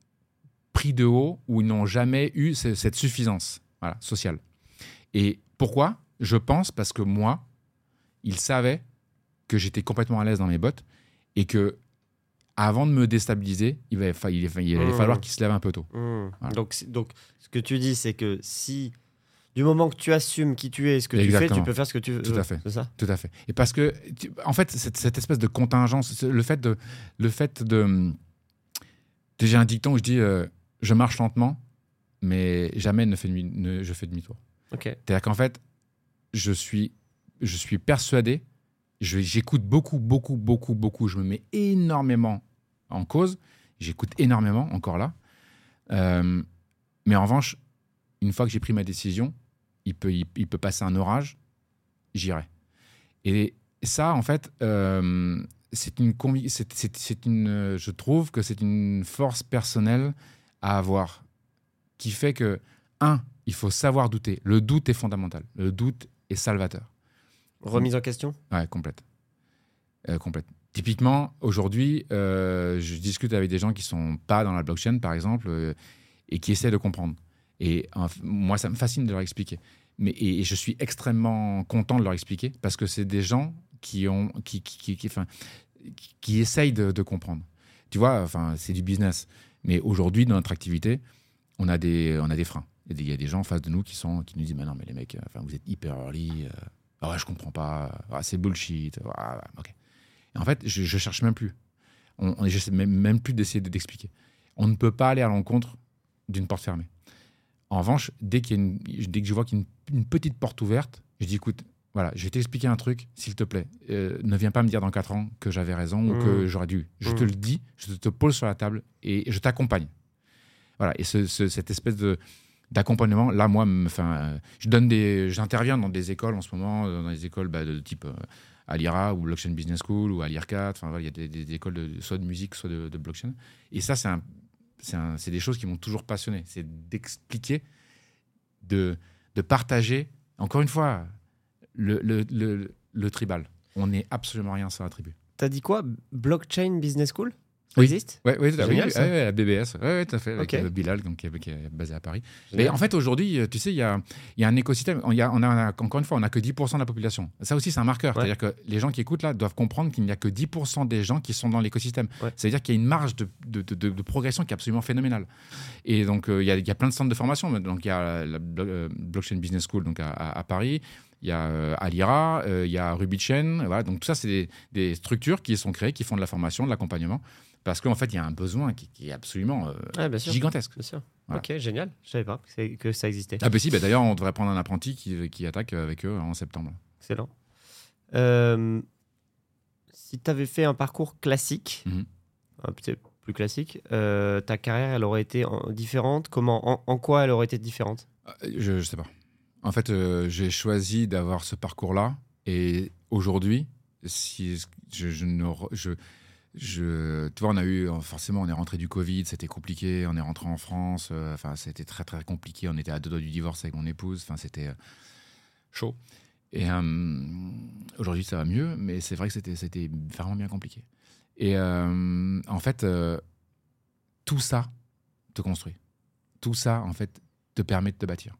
pris de haut ou ils n'ont jamais eu ce- cette suffisance voilà, sociale. Et pourquoi? Je pense parce que moi, ils savaient que j'étais complètement à l'aise dans mes bottes et que avant de me déstabiliser, il, va, il, il allait Mmh. falloir qu'ils se lèvent un peu tôt. Voilà. Donc, donc, ce que tu dis, c'est que si, du moment que tu assumes qui tu es et ce que tu fais, tu peux faire ce que tu veux. Tout à fait. C'est ça? Tout à fait. Et parce que, tu- en fait, cette, cette espèce de contingence, le fait de. Le fait de j'ai un dicton où je dis euh, je marche lentement, mais jamais ne fais demi- ne- je fais demi-tour. Ok. C'est-à-dire qu'en fait, je suis, je suis persuadé, j'écoute beaucoup, beaucoup, beaucoup, beaucoup, je me mets énormément en cause, j'écoute énormément, encore là. Euh, mais en revanche, une fois que j'ai pris ma décision, il peut, il, il peut passer un orage, j'irai. Et ça, en fait, euh, c'est une, c'est- une, je trouve que c'est une force personnelle à avoir qui fait que, un, il faut savoir douter. Le doute est fondamental. Le doute est salvateur. Remise en question? Ouais, complète. Euh, complète. Typiquement, aujourd'hui, euh, je discute avec des gens qui sont pas dans la blockchain, par exemple, euh, et qui essaient de comprendre. Et moi, ça me fascine de leur expliquer. Mais, et, et je suis extrêmement content de leur expliquer parce que c'est des gens qui, ont, qui, qui, qui, qui- enfin, qui- qui essayent de, de comprendre. Tu vois, enfin, c'est du business. Mais aujourd'hui, dans notre activité, on a des, on a des freins. Il y a des, gens en face de nous qui, sont, qui nous disent Mais non, mais les mecs, euh, vous êtes hyper early. euh, ouais, je comprends pas. Ah, c'est bullshit. Et en fait, je, je cherche même plus. On, on, j'essaie même, plus d'essayer de- d'expliquer. On ne peut pas aller à l'encontre d'une porte fermée. En revanche, dès que je vois qu'il y a une, une petite porte ouverte, je dis écoute, voilà, je vais t'expliquer un truc, s'il te plaît. Euh, ne viens pas me dire dans 4 ans que j'avais raison ou Mmh. que j'aurais dû. Je te Mmh. le dis, je te pose sur la table et je t'accompagne. Voilà, et ce- ce- cette espèce de d'accompagnement, là, moi, enfin, je donne des, j'interviens dans des écoles en ce moment, euh, dans des écoles bah, de type euh, à l'IRA ou Blockchain Business School ou à l'IRCAT. Enfin, voilà, il y a des, des- des écoles de, soit de musique, soit de, de blockchain. Et ça, c'est des choses qui m'ont toujours passionné. C'est d'expliquer, de, de partager. Encore une fois, le, le, le, le tribal. On n'est absolument rien sans la tribu. T'as dit quoi? Blockchain Business School? Ça Oui. existe? Ouais, ouais, tout à- ouais, ouais, la BBS, ouais, tout à fait, avec Ok. euh, Bilal, donc, qui, est, qui est basé à Paris. Génial. Mais en fait, aujourd'hui, euh, tu sais, il y a, y a un écosystème. Il y a, on a, encore une fois, on n'a que 10% de la population. Ça aussi, c'est un marqueur. C'est-à-dire que les gens qui écoutent là doivent comprendre qu'il n'y a que 10% des gens qui sont dans l'écosystème. C'est-à-dire qu'il y a une marge de, de- de- de- progression qui est absolument phénoménale. Et donc, euh, il y, a, il y a plein de centres de formation. Donc, il y a la Blo- euh, Blockchain Business School donc à, à- à Paris. Il y a euh, Alira, euh, il y a Ruby Chain. Voilà. Donc, tout ça, c'est des, des structures qui sont créées, qui font de la formation, de l'accompagnement. Parce qu'en fait, il y a un besoin qui, qui est absolument euh, bien sûr. gigantesque. Bien sûr. Voilà. Ok, génial. Je savais pas que, ça existait. Ah bah si, bah d'ailleurs on devrait prendre un apprenti qui, qui attaque avec eux en septembre. Excellent. Euh, si tu avais fait un parcours classique, Mhm. un petit peu plus classique, euh, ta carrière, elle aurait été en- différente? Comment, en, en quoi elle aurait été différente? Je, je sais pas. En fait, euh, j'ai choisi d'avoir ce parcours-là et aujourd'hui, si je, ne tu vois, on a eu forcément, on est rentré du Covid, c'était compliqué, on est rentré en France, euh, enfin c'était très très compliqué, on était à deux doigts du divorce avec mon épouse, enfin c'était euh, chaud. Et euh, aujourd'hui ça va mieux, mais c'est vrai que c'était c'était vraiment bien compliqué. Et euh, en fait, euh, tout ça te construit. Tout ça, en fait, te permet de te bâtir.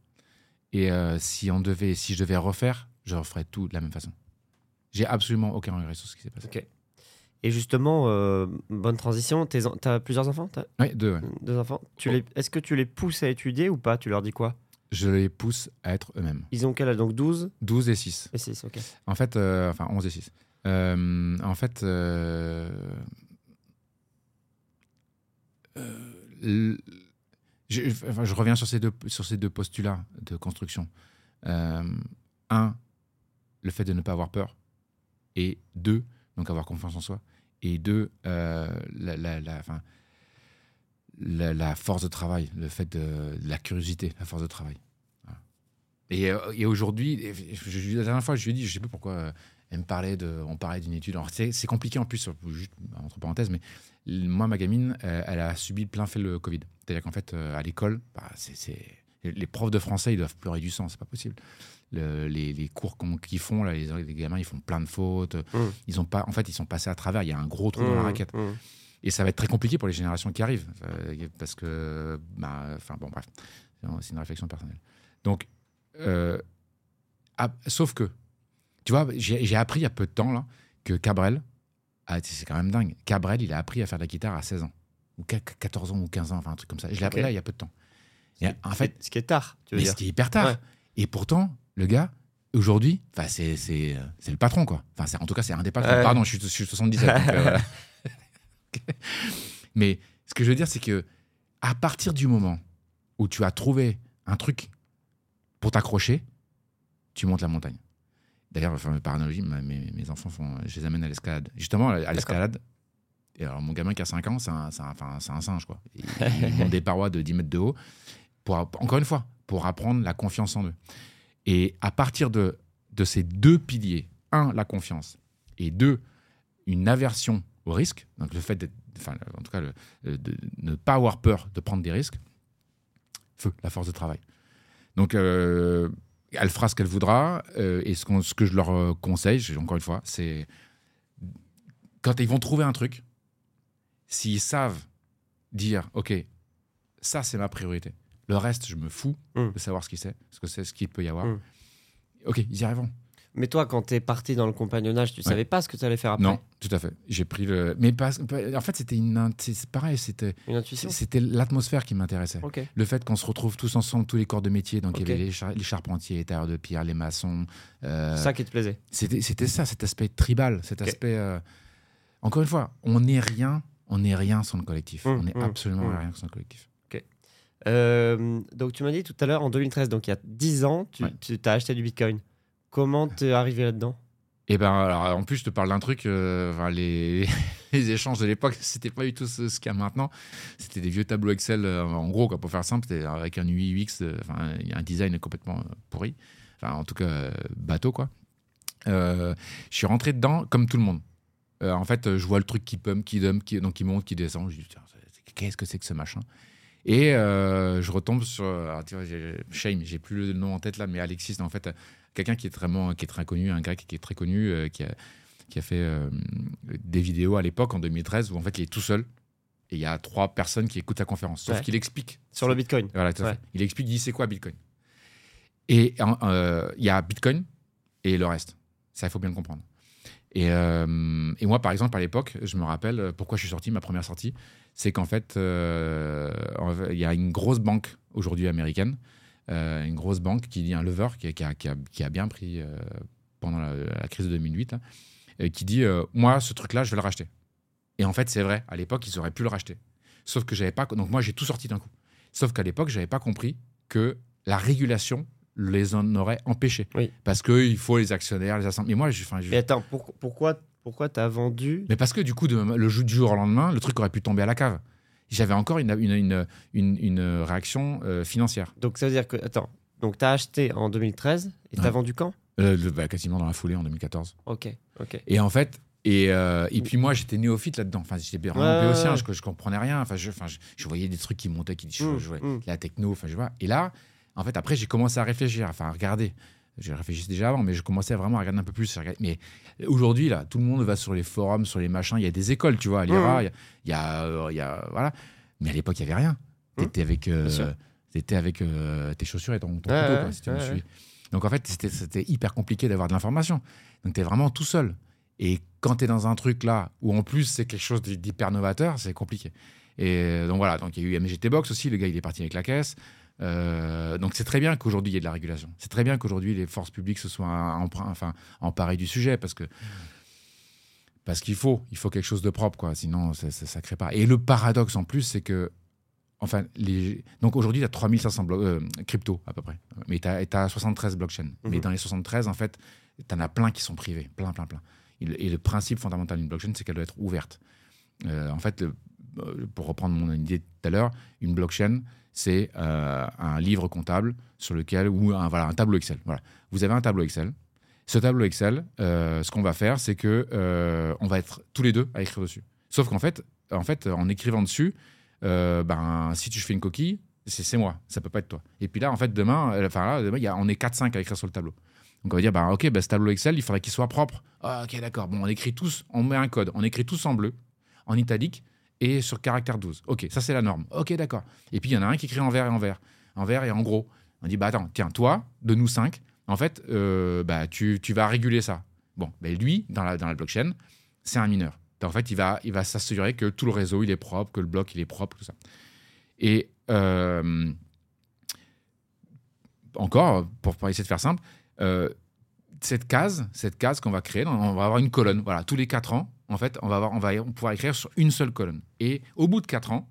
Et euh, si on devait, si je devais refaire, je referais tout de la même façon. J'ai absolument aucun regret sur ce qui s'est passé. Et justement, euh, bonne transition. Tu as plusieurs enfants T'as Oui, deux. ouais. Deux enfants. Tu Bon. les... Est-ce que tu les pousses à étudier ou pas? Tu leur dis quoi? Je les pousse à être eux-mêmes. Ils ont quel âge? Donc 12 12 et 6. et 6, ok. En fait, euh, enfin 11 et 6. Euh, en fait, je, reviens sur ces deux, sur ces deux postulats de construction. Euh, un, le fait de ne pas avoir peur. Et deux, donc avoir confiance en soi. Et deux, euh, la, force de travail, le fait de, la curiosité, la force de travail. Et, euh, et aujourd'hui, la dernière fois, je lui ai dit, je sais pas pourquoi, elle me parlait de, on parlait d'une étude. C'est compliqué en plus, juste entre parenthèses, mais moi, ma gamine, euh, elle a subi plein fait le Covid. C'est-à-dire qu'en fait, euh, à l'école, bah, c'est- les profs de français, ils doivent pleurer du sang, c'est pas possible. Le- les, les cours qu'ils font, là, les, les gamins, ils font plein de fautes. Mmh. Ils ont pas, en fait, ils sont passés à travers. Il y a un gros trou dans la Mmh, raquette. mmh. Et ça va être très compliqué pour les générations qui arrivent. euh, parce que, bah, enfin bon, bref, c'est une réflexion personnelle. Donc, euh, ah, sauf que, tu vois, j'ai appris il y a peu de temps là, que Cabrel, ah, c'est quand même dingue, Cabrel, il a appris à faire de la guitare à 16 ans, ou qu- 14 ans, ou 15 ans, enfin un truc comme ça. Je l'ai appris là il y a peu de temps. Et en fait, Ce qui est tard, tu veux mais dire. c'était hyper tard. Ouais. Et pourtant, le gars, aujourd'hui, c'est le patron, quoi. Enfin, en tout cas, c'est un des patrons. Ouais. Pardon, je suis, je suis 77. donc, euh, voilà. Mais ce que je veux dire, c'est que à partir du moment où tu as trouvé un truc pour t'accrocher, tu montes la montagne. D'ailleurs, enfin, par analogie, mes, mes enfants font, je les amène à l'escalade. Justement, à l'escalade. Et alors, mon gamin qui a 5 ans, c'est un, singe, quoi. Il, il monte des parois de 10 mètres de haut. Pour, encore une fois, pour apprendre la confiance en eux. Et à partir de, de ces deux piliers, un, la confiance, et deux, une aversion au risque, donc le fait d'être, enfin, en tout cas, le- de ne pas avoir peur de prendre des risques, feu, la force de travail. Donc, euh, elle fera ce qu'elle voudra, euh, et ce, que je leur euh, conseille, encore une fois, c'est quand ils vont trouver un truc, s'ils savent dire, OK, ça c'est ma priorité, le reste, je me fous Mm. de savoir ce qu'il sait, ce que c'est, ce qu'il peut y avoir. Mm. OK, ils y arriveront. Mais toi, quand t'es parti dans le compagnonnage, tu savais pas ce que tu allais faire après Non, tout à fait. J'ai pris le. Mais pas... en fait, c'était une. C'est pareil, c'était Une intuition c'était l'atmosphère qui m'intéressait. Ok. Le fait qu'on se retrouve tous ensemble, tous les corps de métier. Donc, il y avait les, char- les charpentiers, les tailleurs de pierre, les maçons. euh, Ça qui te plaisait. C'était ça, cet aspect tribal, cet aspect. euh, Encore une fois, on n'est rien, on n'est rien sans le collectif. Hum, on n'est hum, absolument hum. rien sans le collectif. Euh, donc tu m'as dit tout à l'heure, en 2013, donc il y a 10 ans, tu, Ouais. tu as acheté du Bitcoin. Comment t'es arrivé là-dedans? Et ben, alors, en plus, je te parle d'un truc. euh, enfin, les, échanges de l'époque, c'était pas du tout ce, qu'il y a maintenant. C'était des vieux tableaux Excel. euh, en gros, quoi, pour faire simple, avec un UI UX, euh, un design complètement pourri. Enfin, en tout cas, bateau, quoi. Je suis rentré dedans comme tout le monde. En fait, je vois le truc qui pump, qui dump, qui, donc qui monte, qui descend. Je dis, qu'est-ce que c'est que ce machin? Et je retombe sur. alors, tu vois, shame, j'ai plus le nom en tête là, mais Alexis, en fait, quelqu'un qui est vraiment qui est très connu, un grec qui est très connu, euh, qui, a, qui a fait euh, des vidéos à l'époque en 2013 où en fait il est tout seul et il y a trois personnes qui écoutent sa conférence. Sauf Ouais. qu'il explique. Sur le Bitcoin Voilà, tout à Ouais. fait. Il explique, il dit c'est quoi Bitcoin? Et euh, il y a Bitcoin et le reste. Ça, il faut bien le comprendre. Et, euh, et moi, par exemple, à l'époque, je me rappelle pourquoi je suis sorti, ma première sortie, c'est qu'en fait, euh, en fait, il y a une grosse banque aujourd'hui américaine, euh, une grosse banque qui dit un lever qui, a- qui a, qui a- qui a bien pris euh, pendant la, la crise de 2008, là, euh, qui dit euh, moi, ce truc-là, je vais le racheter. Et en fait, c'est vrai, à l'époque, ils auraient pu le racheter. Sauf que j'avais pas. Donc moi, j'ai tout sorti d'un coup. Sauf qu'à l'époque, j'avais pas compris que la régulation les en aurait empêchés. Oui. Parce qu'il faut les actionnaires, les assemblées. Mais moi, je, je- Mais attends, pour- pourquoi pourquoi t'as vendu mais parce que du coup, de, le jour du jour au lendemain, le truc aurait pu tomber à la cave. J'avais encore une, une, une, réaction euh, financière. Donc ça veut dire que attends, donc t'as acheté en 2013 et t'as Ouais. vendu quand? Euh, le- bah, quasiment dans la foulée en 2014. Ok, ok. Et en fait, et, euh, et puis moi, j'étais néophyte là-dedans. Enfin, j'étais vraiment Ouais, béotien, ouais, je, je comprenais rien. Enfin, je, enfin, je, je voyais des trucs qui montaient, qui je, Mmh, je voyais mmh. la techno, enfin, je vois. Et là, en fait, après, j'ai commencé à réfléchir, enfin, à regarder. Je réfléchissais déjà avant, mais je commençais vraiment à regarder un peu plus. Mais aujourd'hui, là, tout le monde va sur les forums, sur les machins. Il y a des écoles, tu vois, à l'IRA. Mmh. Il y a, y a, euh, il y a- voilà. Mais à l'époque, il n'y avait rien. Mmh. T'étais avec, euh, t'étais avec euh, tes chaussures et ton, ton couteau, quoi, si tu me suis. Donc en fait, c'était- c'était hyper compliqué d'avoir de l'information. Donc tu es vraiment tout seul. Et quand tu es dans un truc là, où en plus c'est quelque chose d'hyper novateur, c'est compliqué. Et donc voilà, donc il y a eu MGT Box aussi, le gars il est parti avec la caisse. Euh, donc c'est très bien qu'aujourd'hui il y ait de la régulation. C'est très bien qu'aujourd'hui les forces publiques se soient enfin, emparées du sujet parce que parce qu'il faut, il faut quelque chose de propre, quoi. Sinon, ça ne crée pas. Et le paradoxe en plus, c'est que Enfin, les... donc aujourd'hui, tu as 3500 euh, crypto à peu près. Mais tu as, 73 blockchains. Mais mhm. dans les 73, en fait, tu en as plein qui sont privés. Plein, plein, plein. Et le, principe fondamental d'une blockchain, c'est qu'elle doit être ouverte. Euh, en fait, euh, pour reprendre mon idée tout à l'heure, une blockchain, c'est un livre comptable sur lequel, ou un, voilà, un tableau Excel. Voilà. Vous avez un tableau Excel. Ce tableau Excel, ce qu'on va faire, c'est que on va être tous les deux à écrire dessus. Sauf qu'en fait, en fait, en écrivant dessus, euh, ben, si tu fais une coquille, c'est moi, ça peut pas être toi. Et puis là, en fait, demain, euh, enfin là, y a, on est 4-5 à écrire sur le tableau. Donc on va dire, bah, ok, bah, ce tableau Excel, il faudrait qu'il soit propre. Ah, ok, d'accord. Bon, on écrit tous, on met un code, on écrit tous en bleu, en italique et sur caractère 12. Ok, ça c'est la norme. Ok, d'accord. Et puis il y en a un qui écrit en vert et en vert, en vert et en gros. On dit, bah attends, tiens, toi, de nous 5, en fait, euh, bah, tu, tu, vas réguler ça. Bon, bah, lui, dans la, dans la blockchain, c'est un mineur. En fait, il va, il va s'assurer que tout le réseau il est propre, que le bloc il est propre, tout ça. Et euh, encore, pour, essayer de faire simple, euh, cette case, cette case qu'on va créer, on va avoir une colonne. Voilà, tous les quatre ans, en fait, on va avoir, on va pouvoir écrire sur une seule colonne. Et au bout de quatre ans,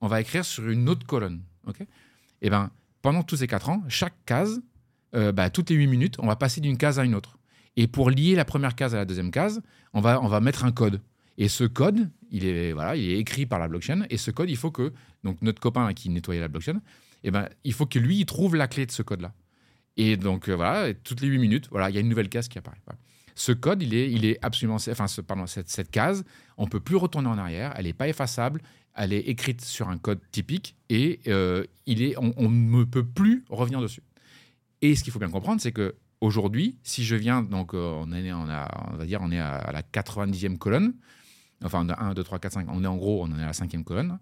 on va écrire sur une autre colonne. Ok? Et ben, pendant tous ces quatre ans, chaque case, euh, bah, toutes les huit minutes, on va passer d'une case à une autre. Et pour lier la première case à la deuxième case, on va, on va mettre un code. Et ce code, il est, voilà, il est écrit par la blockchain. Et ce code, il faut que donc notre copain qui nettoyait la blockchain, eh ben, il faut que lui, il trouve la clé de ce code-là. Et donc, euh, voilà, toutes les 8 minutes, voilà, il y a une nouvelle case qui apparaît. Ce code, il est, il est absolument. Enfin, pardon, cette, case, on ne peut plus retourner en arrière, elle n'est pas effaçable, elle est écrite sur un code typique et euh, il est, on ne peut plus revenir dessus. Et ce qu'il faut bien comprendre, c'est que Aujourd'hui, si je viens, donc euh, on, est, on, a, on va dire on est à, la 90e colonne, enfin 1, 2, 3, 4, 5, on est en gros, on est à la cinquième colonne,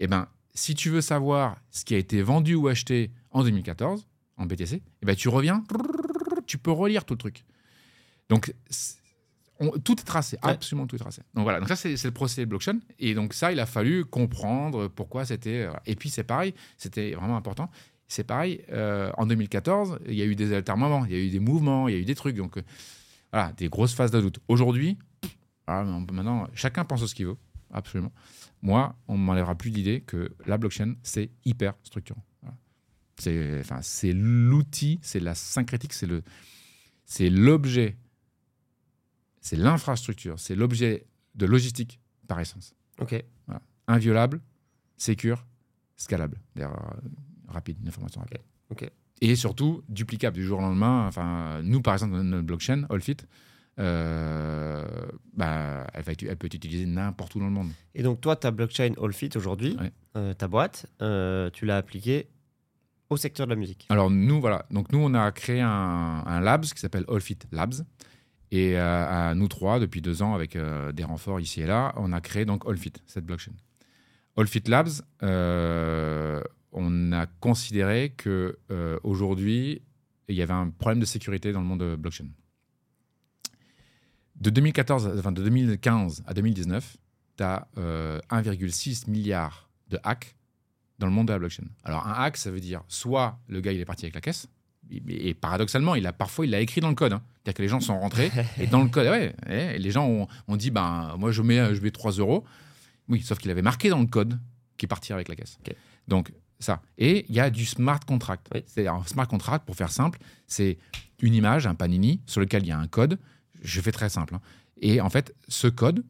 et eh ben si tu veux savoir ce qui a été vendu ou acheté en 2014 en BTC, et eh ben tu reviens, tu peux relire tout le truc. Donc tout est tracé, absolument tout est tracé. Donc voilà, donc ça c'est le procédé de blockchain. Et donc ça, il a fallu comprendre pourquoi c'était. Et puis c'est pareil, c'était vraiment important c'est pareil. Euh, en 2014, il y a eu des altermements, il y a eu des mouvements, il y a eu des trucs. Donc, euh, voilà, des grosses phases de doute. Aujourd'hui, maintenant, chacun pense à ce qu'il veut, absolument. Moi, on ne m'enlèvera plus l'idée que la blockchain, c'est hyper structurant. C'est enfin, l'outil, c'est la syncrétique, c'est l'objet, c'est l'infrastructure, c'est l'objet de logistique par essence. Ok. Inviolable, sécure, scalable. D'ailleurs, rapide, une information rapide. Ok. Et surtout, duplicable du jour au lendemain. Enfin, nous, par exemple, notre blockchain, Allfit, euh, bah, elle, elle, peut être utilisée n'importe où dans le monde. Et donc, toi, ta blockchain Allfit aujourd'hui, euh, ta boîte, euh, tu l'as appliquée au secteur de la musique. Alors, nous, voilà. Donc, nous, on a créé un, un labs qui s'appelle Allfit Labs. Et à nous trois, depuis deux ans, avec des renforts ici et là, on a créé donc Allfit, cette blockchain. Allfit Labs, on a considéré que euh, aujourd'hui, il y avait un problème de sécurité dans le monde de blockchain. De 2014, enfin de 2015 à 2019, tu as 1,6 milliard de hacks dans le monde de la blockchain. Alors un hack, ça veut dire soit le gars il est parti avec la caisse, et paradoxalement, il a parfois il l'a écrit dans le code. Hein. C'est-à-dire que les gens sont rentrés et dans le code, ouais, les gens ont, dit ben moi je mets je mets 3 euros. Oui, sauf qu'il avait marqué dans le code qui est parti avec la caisse. Donc ça. Et il y a du smart contract. C'est un smart contract, pour faire simple, c'est une image, un panini, sur lequel il y a un code. Je fais très simple. Hein. Et en fait, ce code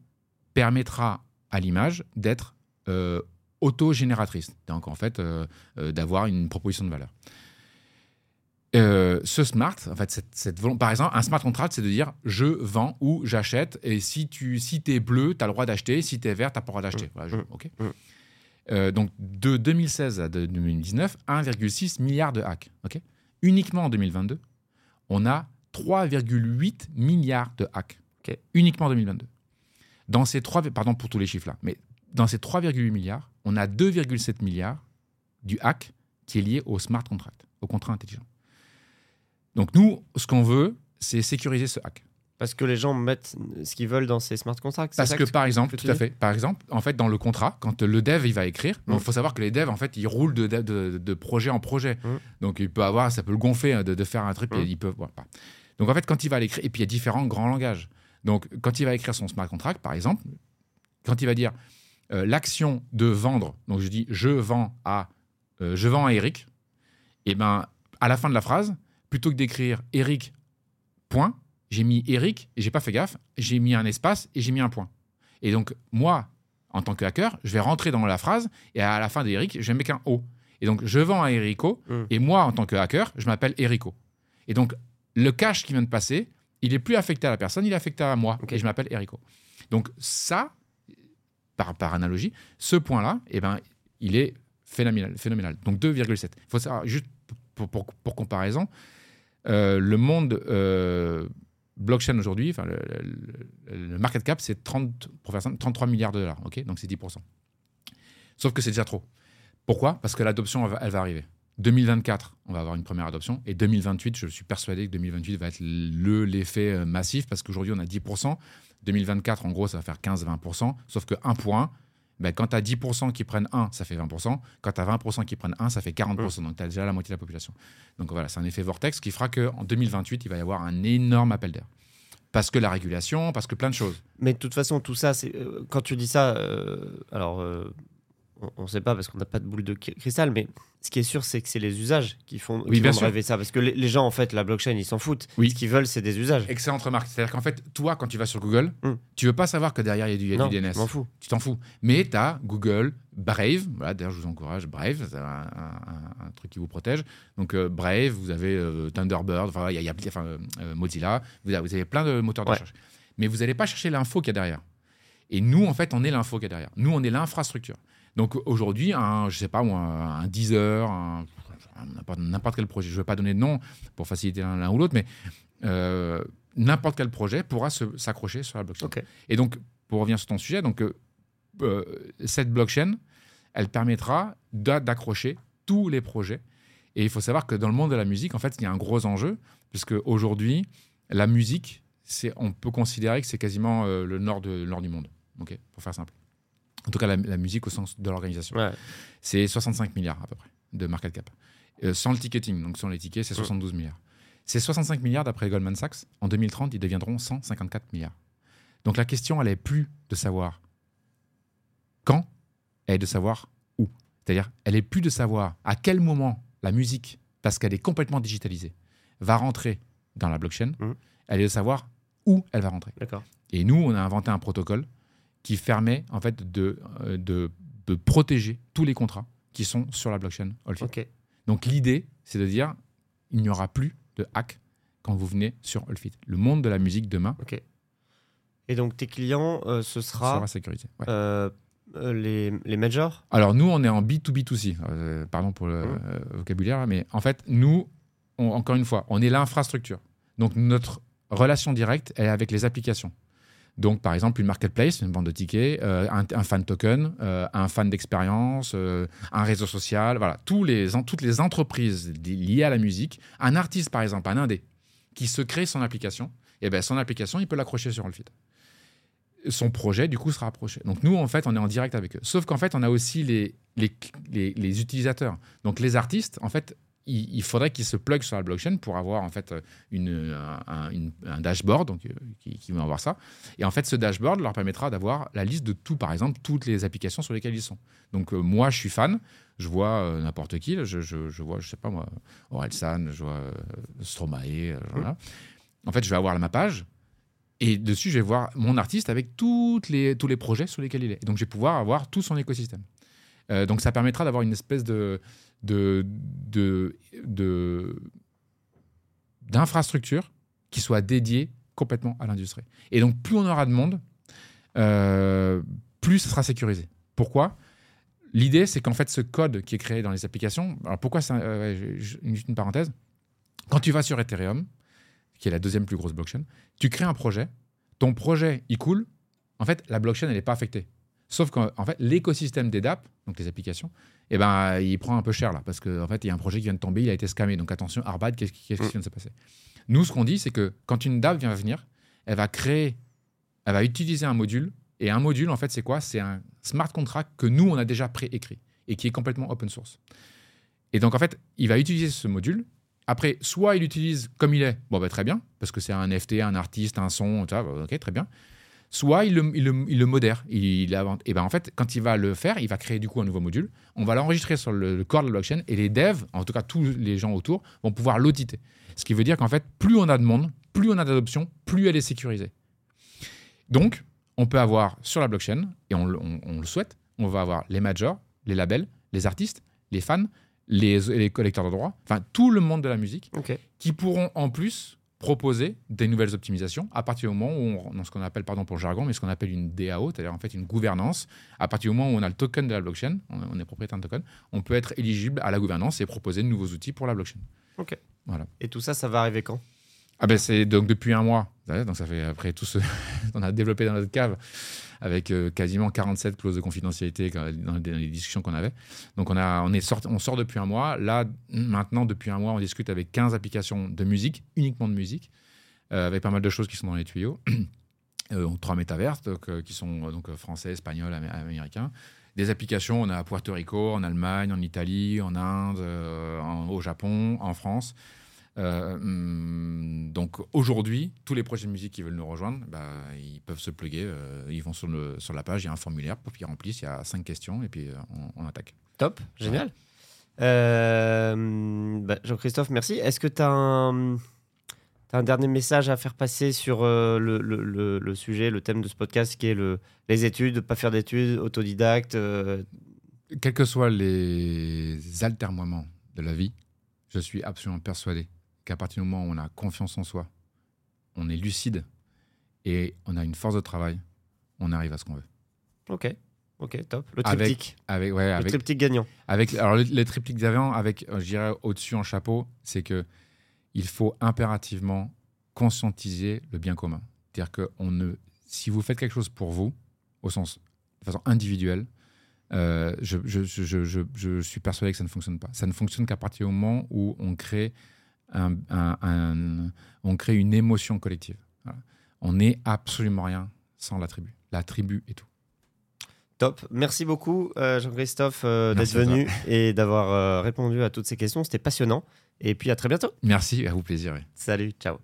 permettra à l'image d'être euh, autogénératrice. Donc, en fait, euh, euh, d'avoir une proposition de valeur. Ce smart, en fait, cette, par exemple, un smart contract, c'est de dire je vends ou j'achète, et si tu si es bleu, tu as le droit d'acheter, si tu es vert, tu n'as pas le droit d'acheter. Mmh. OK mmh. Euh, donc de 2016 à 2019, 1,6 milliard de hacks. Uniquement en 2022, on a 3,8 milliards de hacks. ok Uniquement en 2022. Dans ces 3, pardon pour tous les chiffres là, mais dans ces 3,8 milliards, on a 2,7 milliards du hack qui est lié au smart contract, au contrat intelligent. Donc nous, ce qu'on veut, c'est sécuriser ce hack. Parce que les gens mettent ce qu'ils veulent dans ces smart contracts. Parce ça que, par exemple, tout à fait. Par exemple, en fait, dans le contrat, quand le dev il va écrire, il Mm. faut savoir que les devs, en fait, ils roulent de, de, de- de projet en projet. Mm. Donc, il peut avoir, ça peut le gonfler hein, de, de faire un truc. Mm. et il peut, voilà, pas. Donc, en fait, quand il va l'écrire, et puis il y a différents grands langages. Donc, quand il va écrire son smart contract, par exemple, quand il va dire euh, l'action de vendre, donc je dis je vends à, euh, je vends à Eric, et ben à la fin de la phrase, plutôt que d'écrire Eric, point, j'ai mis Eric et j'ai pas fait gaffe, j'ai mis un espace et j'ai mis un point. Et donc, moi, en tant que hacker, je vais rentrer dans la phrase et à la fin d'Eric, je vais mettre un O. Et donc, je vends à Erico Mm. et moi, en tant que hacker, je m'appelle Erico. Et donc, le cache qui vient de passer, il est plus affecté à la personne, il est affecté à moi et je m'appelle Erico. Donc, ça, par, par analogie, ce point-là, eh ben, il est phénoménal. phénoménal. Donc, 2,7. Il faut savoir, juste pour, pour- pour comparaison, euh, le monde euh, blockchain aujourd'hui, le, market cap, c'est 30, pour faire simple, 33 milliards de dollars. ok? Donc c'est 10%. Sauf que c'est déjà trop. Pourquoi? Parce que l'adoption, elle va arriver. 2024, on va avoir une première adoption. Et 2028, je suis persuadé que 2028 va être le l'effet euh, massif parce qu'aujourd'hui, on a 10%. 2024, en gros, ça va faire 15-20%. Sauf que 1 pour 1, ben, quand tu as 10% qui prennent 1, ça fait 20%. Quand tu as 20% qui prennent 1, ça fait 40%. Donc tu as déjà la moitié de la population. Donc voilà, c'est un effet vortex qui fera qu'en 2028, il va y avoir un énorme appel d'air. Parce que la régulation, parce que plein de choses. Mais de toute façon, tout ça, c'est euh, quand tu dis ça, euh, alors euh, on ne sait pas parce qu'on n'a pas de boule de cri- cristal, mais ce qui est sûr, c'est que c'est les usages qui font, Oui, qui bien vont sûr. rêver ça. Parce que les, les gens, en fait, la blockchain, ils s'en foutent. Oui. Ce qu'ils veulent, c'est des usages. Excellente remarque. C'est-à-dire qu'en fait, toi, quand tu vas sur Google, Hmm. tu veux pas savoir que derrière, il y a du, y a non, du DNS. je m'en fous. Tu t'en fous. Mais tu as Google, Brave. Voilà, d'ailleurs, je vous encourage. Brave, c'est un, un- un truc qui vous protège. Donc, euh, Brave, vous avez euh, Thunderbird, enfin, il y a, y a- enfin, euh, euh, Mozilla. Vous avez, vous avez plein de moteurs de Ouais. recherche. Mais vous n'allez pas chercher l'info qu'il y a derrière. Et nous, en fait, on est l'info qu'il y a derrière. Nous, on est l'infrastructure. Donc, aujourd'hui, un, je sais pas, moi, un Deezer, un- n'importe- quel projet, je ne vais pas donner de nom pour faciliter l'un ou l'autre, mais euh, n'importe quel projet pourra s'accrocher sur la blockchain. Et donc, pour revenir sur ton sujet, donc, euh, euh, cette blockchain, elle permettra d'a- d'accrocher tous les projets. Et il faut savoir que dans le monde de la musique, en fait, il y a un gros enjeu, puisque aujourd'hui, la musique, on peut considérer que c'est quasiment euh, le nord, de, le nord du monde, pour faire simple. En tout cas, la, la musique au sens de l'organisation. Ouais. C'est 65 milliards à peu près de market cap. Euh, sans le ticketing, donc sans les tickets, c'est 72 milliards. Ces 65 milliards, d'après Goldman Sachs, en 2030, ils deviendront 154 milliards. Donc la question, elle est plus de savoir quand, elle est de savoir où. C'est-à-dire, elle est plus de savoir à quel moment la musique, parce qu'elle est complètement digitalisée, va rentrer dans la blockchain. Mhm. Elle est de savoir où elle va rentrer. Et nous, on a inventé un protocole qui permet en fait de, euh, de, de protéger tous les contrats qui sont sur la blockchain Olfit. Ok. Donc l'idée, c'est de dire, il n'y aura plus de hack quand vous venez sur Olfit. Le monde de la musique demain. Et donc, tes clients, euh, ce sera sera sécurisé. Ouais. euh, euh, les, les majors? Alors nous, on est en B2B2C. Euh, pardon pour le euh, vocabulaire, mais en fait, nous, on- encore une fois, on est l'infrastructure. Donc notre relation directe elle est avec les applications. Donc par exemple, une marketplace, une bande de tickets, euh, un, fan token, euh, un fan d'expérience, euh, un réseau social, voilà, toutes les entreprises li- liées à la musique. Un artiste, par exemple, un indé, qui se crée son application, et ben son application, il peut l'accrocher sur Allfit son projet, du coup, sera approché. Donc, nous, en fait, on est en direct avec eux. Sauf qu'en fait, on a aussi les utilisateurs. Donc, les artistes, en fait, il, il faudrait qu'ils se pluguent sur la blockchain pour avoir, en fait, une, un, un- une- un dashboard, donc, euh, qui, qui vont avoir ça. Et en fait, ce dashboard leur permettra d'avoir la liste de tout, par exemple, toutes les applications sur lesquelles ils sont. Donc, euh, moi, je suis fan. Je vois euh, n'importe qui. Je, je, je vois, je sais pas moi, Orelsan, je vois euh, Stromae. euh, voilà. En fait, je vais avoir ma page. Et dessus, je vais voir mon artiste avec toutes les, tous les projets sur lesquels il est. Et donc, je vais pouvoir avoir tout son écosystème. Euh, donc, ça permettra d'avoir une espèce de, de, de, de- d'infrastructure qui soit dédiée complètement à l'industrie. Et donc, plus on aura de monde, euh, plus ce sera sécurisé. Pourquoi? L'idée, c'est qu'en fait, ce code qui est créé dans les applications, alors pourquoi c'est euh, une parenthèse Quand tu vas sur Ethereum, qui est la deuxième plus grosse blockchain, tu crées un projet, ton projet, il coule, en fait, la blockchain, elle n'est pas affectée. Sauf qu'en en fait, l'écosystème des dApps, donc les applications, eh ben, il prend un peu cher là, parce qu'en en fait, il y a un projet qui vient de tomber, il a été scammé. Donc attention, Arbad, qu'est-ce qui, qui vient de se passer? Nous, ce qu'on dit, c'est que quand une DApp vient venir, elle va créer, elle va utiliser un module. Et un module, en fait, c'est quoi? C'est un smart contract que nous, on a déjà préécrit et qui est complètement open source. Et donc, en fait, il va utiliser ce module. Après, soit il l'utilise comme il est, bon, bah, très bien, parce que c'est un FT, un artiste, un son, tu vois, ok, très bien. Soit il le, il le- il le modère. Il, et ben en fait, quand il va le faire, il va créer du coup un nouveau module. On va l'enregistrer sur le, le corps de la blockchain et les devs, en tout cas tous les gens autour, vont pouvoir l'auditer. Ce qui veut dire qu'en fait, plus on a de monde, plus on a d'adoption, plus elle est sécurisée. Donc, on peut avoir sur la blockchain, et on, le- on- on le souhaite, on va avoir les majors, les labels, les artistes, les fans, les, les collecteurs de droits, enfin tout le monde de la musique, qui pourront en plus proposer des nouvelles optimisations à partir du moment où on, dans ce qu'on appelle, pardon pour le jargon, mais ce qu'on appelle une DAO, c'est-à-dire en fait une gouvernance. À partir du moment où on a le token de la blockchain, on, on est propriétaire d'un token, on peut être éligible à la gouvernance et proposer de nouveaux outils pour la blockchain. Et tout ça, ça va arriver quand? Ah ben c'est donc depuis un mois. Donc ça fait après tout ce qu'on a développé dans notre cave avec euh, quasiment 47 clauses de confidentialité dans les, discussions qu'on avait. Donc on a on est sorti, on sort depuis un mois. Là maintenant depuis un mois on discute avec 15 applications de musique, uniquement de musique, euh, avec pas mal de choses qui sont dans les tuyaux. Euh, trois métaverses euh, qui sont donc français, espagnols, amé- américains. Des applications, on a à Puerto Rico, en Allemagne, en Italie, en Inde, au Japon, en France. Euh, donc aujourd'hui, tous les projets de musique qui veulent nous rejoindre, bah, ils peuvent se plugger. euh, ils vont sur, le, sur la page, il y a un formulaire, pour qu'ils remplissent, il y a cinq questions et puis euh, on, on attaque. Top, génial. Euh, bah, Jean-Christophe, merci. Est-ce que tu as un, dernier message à faire passer sur euh, le, le- le- le sujet, le thème de ce podcast qui est le, les études, pas faire d'études, autodidacte euh, Quels que soient les altermoiements de la vie, je suis absolument persuadé qu'à partir du moment où on a confiance en soi, on est lucide et on a une force de travail, on arrive à ce qu'on veut. Ok, ok, top. Le triptyque, Avec, ouais, le avec, triptyque gagnant. Avec, alors, le, le triptyque d'avant, avec, euh, je dirais, au-dessus en chapeau, c'est que il faut impérativement conscientiser le bien commun. C'est-à-dire que on ne, si vous faites quelque chose pour vous, au sens, de façon individuelle, euh, je, je, je, je, je- je suis persuadé que ça ne fonctionne pas. Ça ne fonctionne qu'à partir du moment où on crée, un, un- un- on crée une émotion collective. Voilà. On n'est absolument rien sans la tribu. La tribu est tout. Top. Merci beaucoup, euh, Jean-Christophe, euh, d'être venu et d'avoir euh, répondu à toutes ces questions. C'était passionnant. Et puis à très bientôt. Merci, à vous plaisir. oui. Salut, ciao.